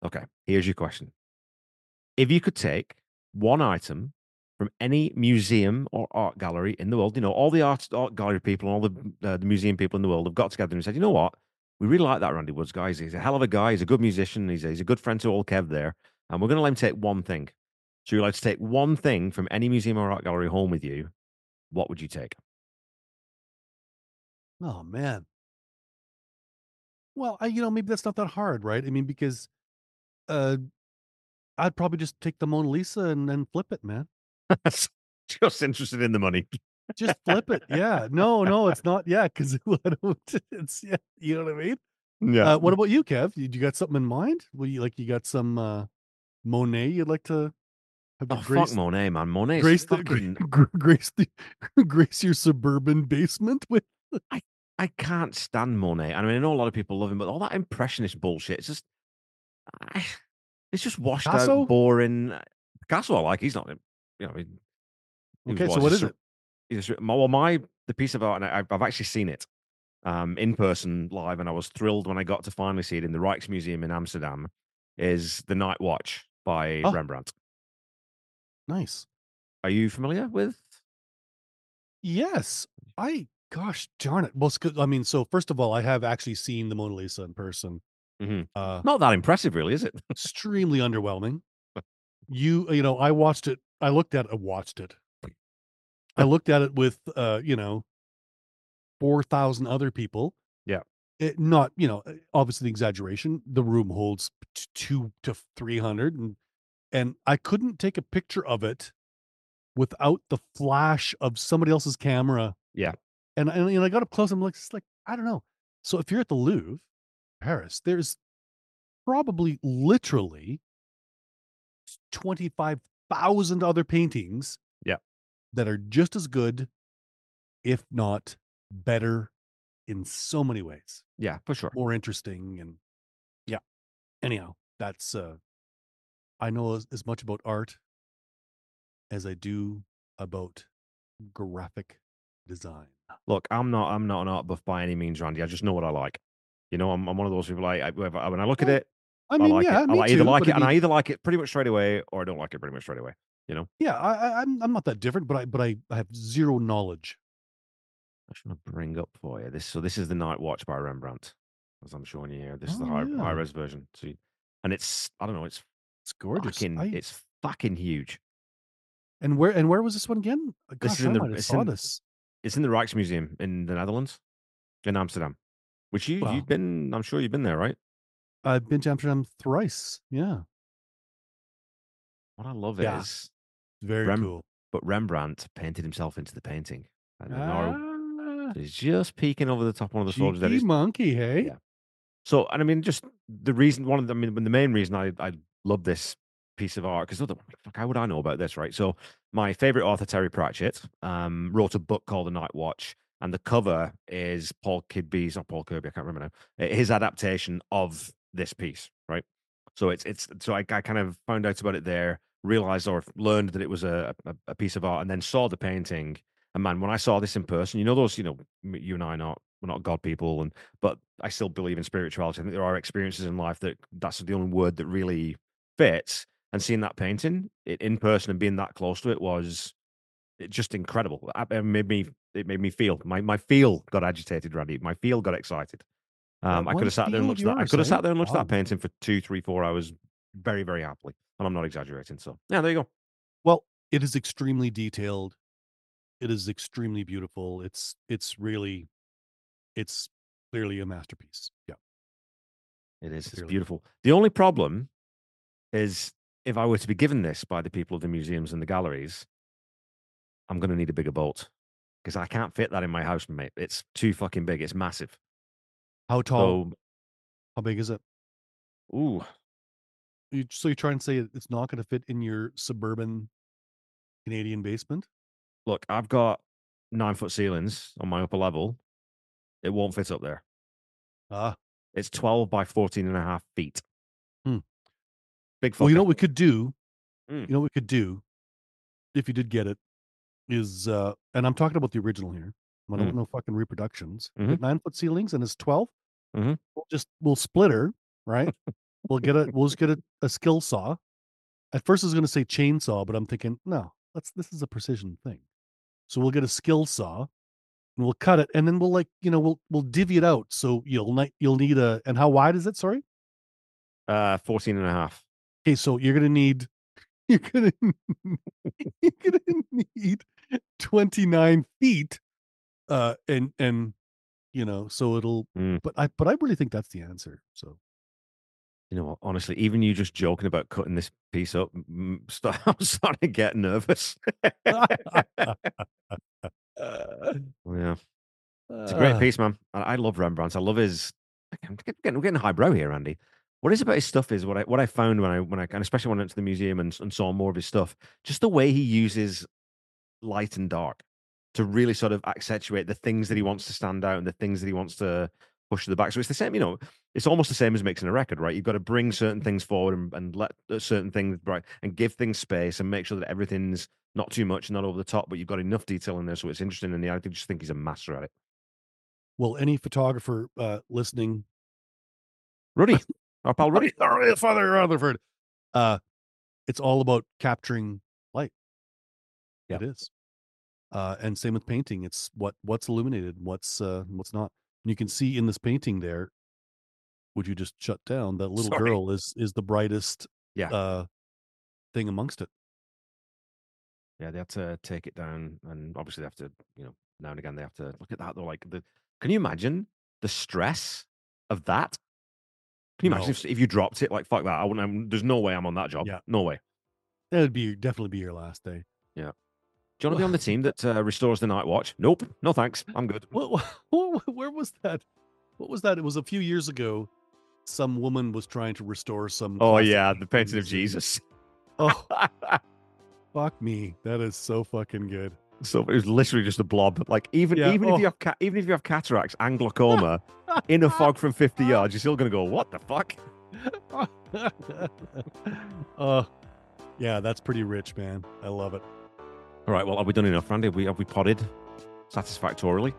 Okay, here's your question. If you could take one item from any museum or art gallery in the world, you know, all the art, art gallery people and all the, uh, the museum people in the world have got together and said, you know what? We really like that Randy Woods guy. He's, a hell of a guy. He's a good musician. He's a, he's a good friend to all Kev there. And we're going to let him take one thing. So you're allowed to take one thing from any museum or art gallery home with you. What would you take? Oh man. Well, I, you know, maybe that's not that hard, right? I mean, because uh, I'd probably just take the Mona Lisa and then flip it, man. Just interested in the money. Just flip it. Yeah. No, no, it's not. Yeah, because I don't. It's yeah. You know what I mean? Yeah. Uh, what about you, Kev? You, you got something in mind? Well, you like you got some uh, Monet you'd like to have oh, grace, fuck Monet, man. Monet's grace the fucking gra- grace the grace your suburban basement with? I can't stand Monet. I mean, I know a lot of people love him, but all that impressionist bullshit, it's just, I, it's just washed Picasso? out, boring. Picasso, I like. He's not, you know. He was Okay, so what, is it? my- well, my the piece of art, and I, I've actually seen it um, in person live, and I was thrilled when I got to finally see it in the Rijksmuseum in Amsterdam. Is the Night Watch by Oh. Rembrandt? Nice. Are you familiar with? Yes. I gosh darn it. Well, I mean, so first of all, I have actually seen the Mona Lisa in person. Mhm. Uh Not that impressive, really, is it? extremely underwhelming. You you know, I watched it. I looked at it. I watched it. I looked at it with uh, you know, four thousand other people. Yeah. It not you know, obviously the exaggeration. The room holds t- two to three hundred, and and I couldn't take a picture of it without the flash of somebody else's camera. Yeah. And and, and I got up close. I'm like, it's like I don't know. So if you're at the Louvre, Paris, there's probably literally 25,000 other paintings Yeah. that are just as good if not better in so many ways Yeah, for sure. more interesting and yeah anyhow that's uh i know as, as much about art as i do about graphic design Look, I'm not I'm not an art buff by any means, Randy. I just know what I like. You know, I'm, I'm one of those people. Like, I, when I look at it, i I mean like yeah it. I like- either like it, I and I either like it pretty much straight away, or I don't like it pretty much straight away. You know, yeah I, I i'm i'm not that different but i but i, I have zero knowledge I just want to bring up for you this. So this is the Night Watch by Rembrandt, as I'm showing you here. This is the Oh, high yeah. high res version. So, you- and it's I don't know, it's it's gorgeous fucking I- it's fucking huge. and where and where was this one again Uh, This gosh is i in the- it's saw in- this It's in the Rijksmuseum in the Netherlands, in Amsterdam. Which you Wow. you've been, I'm sure you've been there, right? I've been to amsterdam thrice yeah What I love Yeah. is, very Rem- cool but Rembrandt painted himself into the painting. And ah, is just peeking over the top of one of the soldiers. Cheeky monkey hey Yeah. So, and I mean, just the reason, one of the, I mean, the main reason I, I love this piece of art, because fuck, how would I know about this, right? So, my favorite author, Terry Pratchett, um, wrote a book called The Night Watch, and the cover is Paul Kidby's, not Paul Kirby, I can't remember now, his adaptation of this piece, right? So, it's, it's, so I, I kind of found out about it there, realized or learned that it was a, a, a piece of art, and then saw the painting. And man, when I saw this in person, you know, those, you know, you and I are not, we're not God people, and but I still believe in spirituality. I think there are experiences in life that that's the only word that really fits. And seeing that painting it, in person and being that close to it was it just incredible. It made me it made me feel my my feel got agitated, Randy. My feel got excited. Um, I could have sat there and looked at that. I could have sat there and looked at that painting for two, three, four hours, very, very happily. And I'm not exaggerating. So yeah, there you go. Well, it is extremely detailed. It is extremely beautiful. It's it's really it's clearly a masterpiece. Yeah. It is. It's beautiful. The only problem is if I were to be given this by the people of the museums and the galleries, I'm going to need a bigger boat because I can't fit that in my house, mate. It's too fucking big. It's massive. How tall? So How big is it? Ooh, You, so you're trying to say it's not going to fit in your suburban Canadian basement? look, I've got nine foot ceilings on my upper level. It won't fit up there. Ah, It's 12 by 14 and a half feet. Hmm. Big fucker. well, you know what we could do? Mm. You know what we could do if you did get it is, uh, and I'm talking about the original here. I don't Mm. know fucking reproductions. Mhm. Nine foot ceilings and it's 12. Mhm. We'll just, we'll split her, right? we'll get a, we'll just get a, a skill saw. At first, I was going to say chainsaw, but I'm thinking, no, let's, this is a precision thing. So we'll get a skill saw and we'll cut it and then we'll like, you know, we'll, we'll divvy it out. So you'll, ni- you'll need a, and how wide is it? Sorry. uh, 14 and a half. Okay, so you're gonna need you're gonna you're gonna need 29 feet. Uh and and you know, so it'll Mm. but I but I really think that's the answer. So You know what? Honestly, even you just joking about cutting this piece up, start, I'm starting to get nervous. yeah. It's a great Uh, piece, man. I, I love Rembrandt. I love his. I'm getting, we're getting highbrow here, Andy. What is about his stuff is what I what I found when I when I and especially when I went to the museum and, and saw more of his stuff. Just the way he uses light and dark to really sort of accentuate the things that he wants to stand out and the things that he wants to push to the back. So it's the same, you know. It's almost the same as mixing a record, right? You've got to bring certain things forward and, and let uh, certain things right and give things space and make sure that everything's not too much, not over the top, but you've got enough detail in there so it's interesting. And yeah, I just think he's a master at it. well, any photographer uh listening Rudy, our pal Rudy, Father Rutherford. Uh it's all about capturing light. It is. Uh and same with painting. It's what what's illuminated, what's uh what's not. And you can see in this painting there, would you just shut down that little Sorry. girl is is the brightest Yeah. uh thing amongst it. Yeah, they have to take it down, and obviously they have to, you know, now and again they have to look at that. Though, like the, can you imagine the stress of that? Can you imagine No. if, if you dropped it? Like fuck that! I wouldn't. I'm, there's no way I'm on that job. Yeah. No way. That would be definitely be your last day. Do you want to be on the team that uh, restores the night watch? Nope. No thanks. I'm good. What, what, where was that? What was that? It was a few years ago. Some woman was trying to restore some. Oh yeah, the painting of Jesus. Oh, fuck me. That is so fucking good. so it was literally just a blob. Like even Yeah, even if oh. you have ca- even if you have cataracts and glaucoma in a fog from 50 yards, you're still gonna go, what the fuck? uh, yeah, that's pretty rich, man. I love it. All right. Well, have we done enough, Randy? Have we have we podded satisfactorily?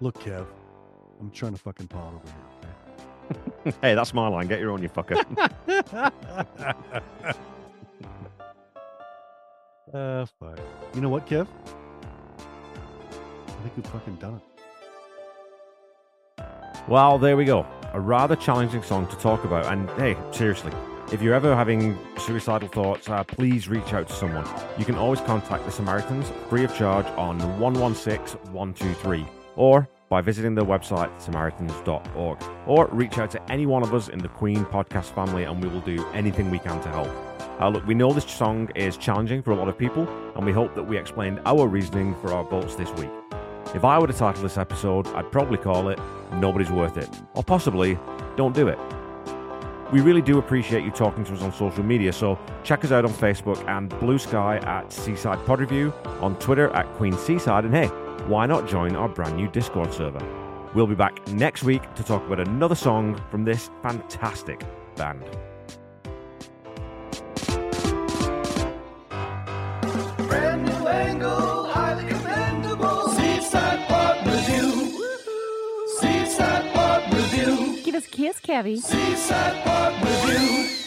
Look, Kev, I'm trying to fucking pod over here. hey, that's my line. Get your own, you fucker. Uh, fuck. You know what, Kev? I think we've fucking done it. Well, there we go. A rather challenging song to talk about. And hey, seriously, if you're ever having suicidal thoughts, uh, please reach out to someone. You can always contact the Samaritans free of charge on 116 123 or by visiting their website, samaritans.org. Or reach out to any one of us in the Queen podcast family and we will do anything we can to help. Uh, look, we know this song is challenging for a lot of people, and we hope that we explained our reasoning for our votes this week. If I were to title this episode, I'd probably call it Nobody's Worth It, or possibly Don't Do It. We really do appreciate you talking to us on social media, so check us out on Facebook and Blue Sky at Seaside Pod Review, on Twitter at Queen Seaside, and hey, why not join our brand new Discord server? We'll be back next week to talk about another song from this fantastic band. Kiss, Kevy. Seaside Pod Review.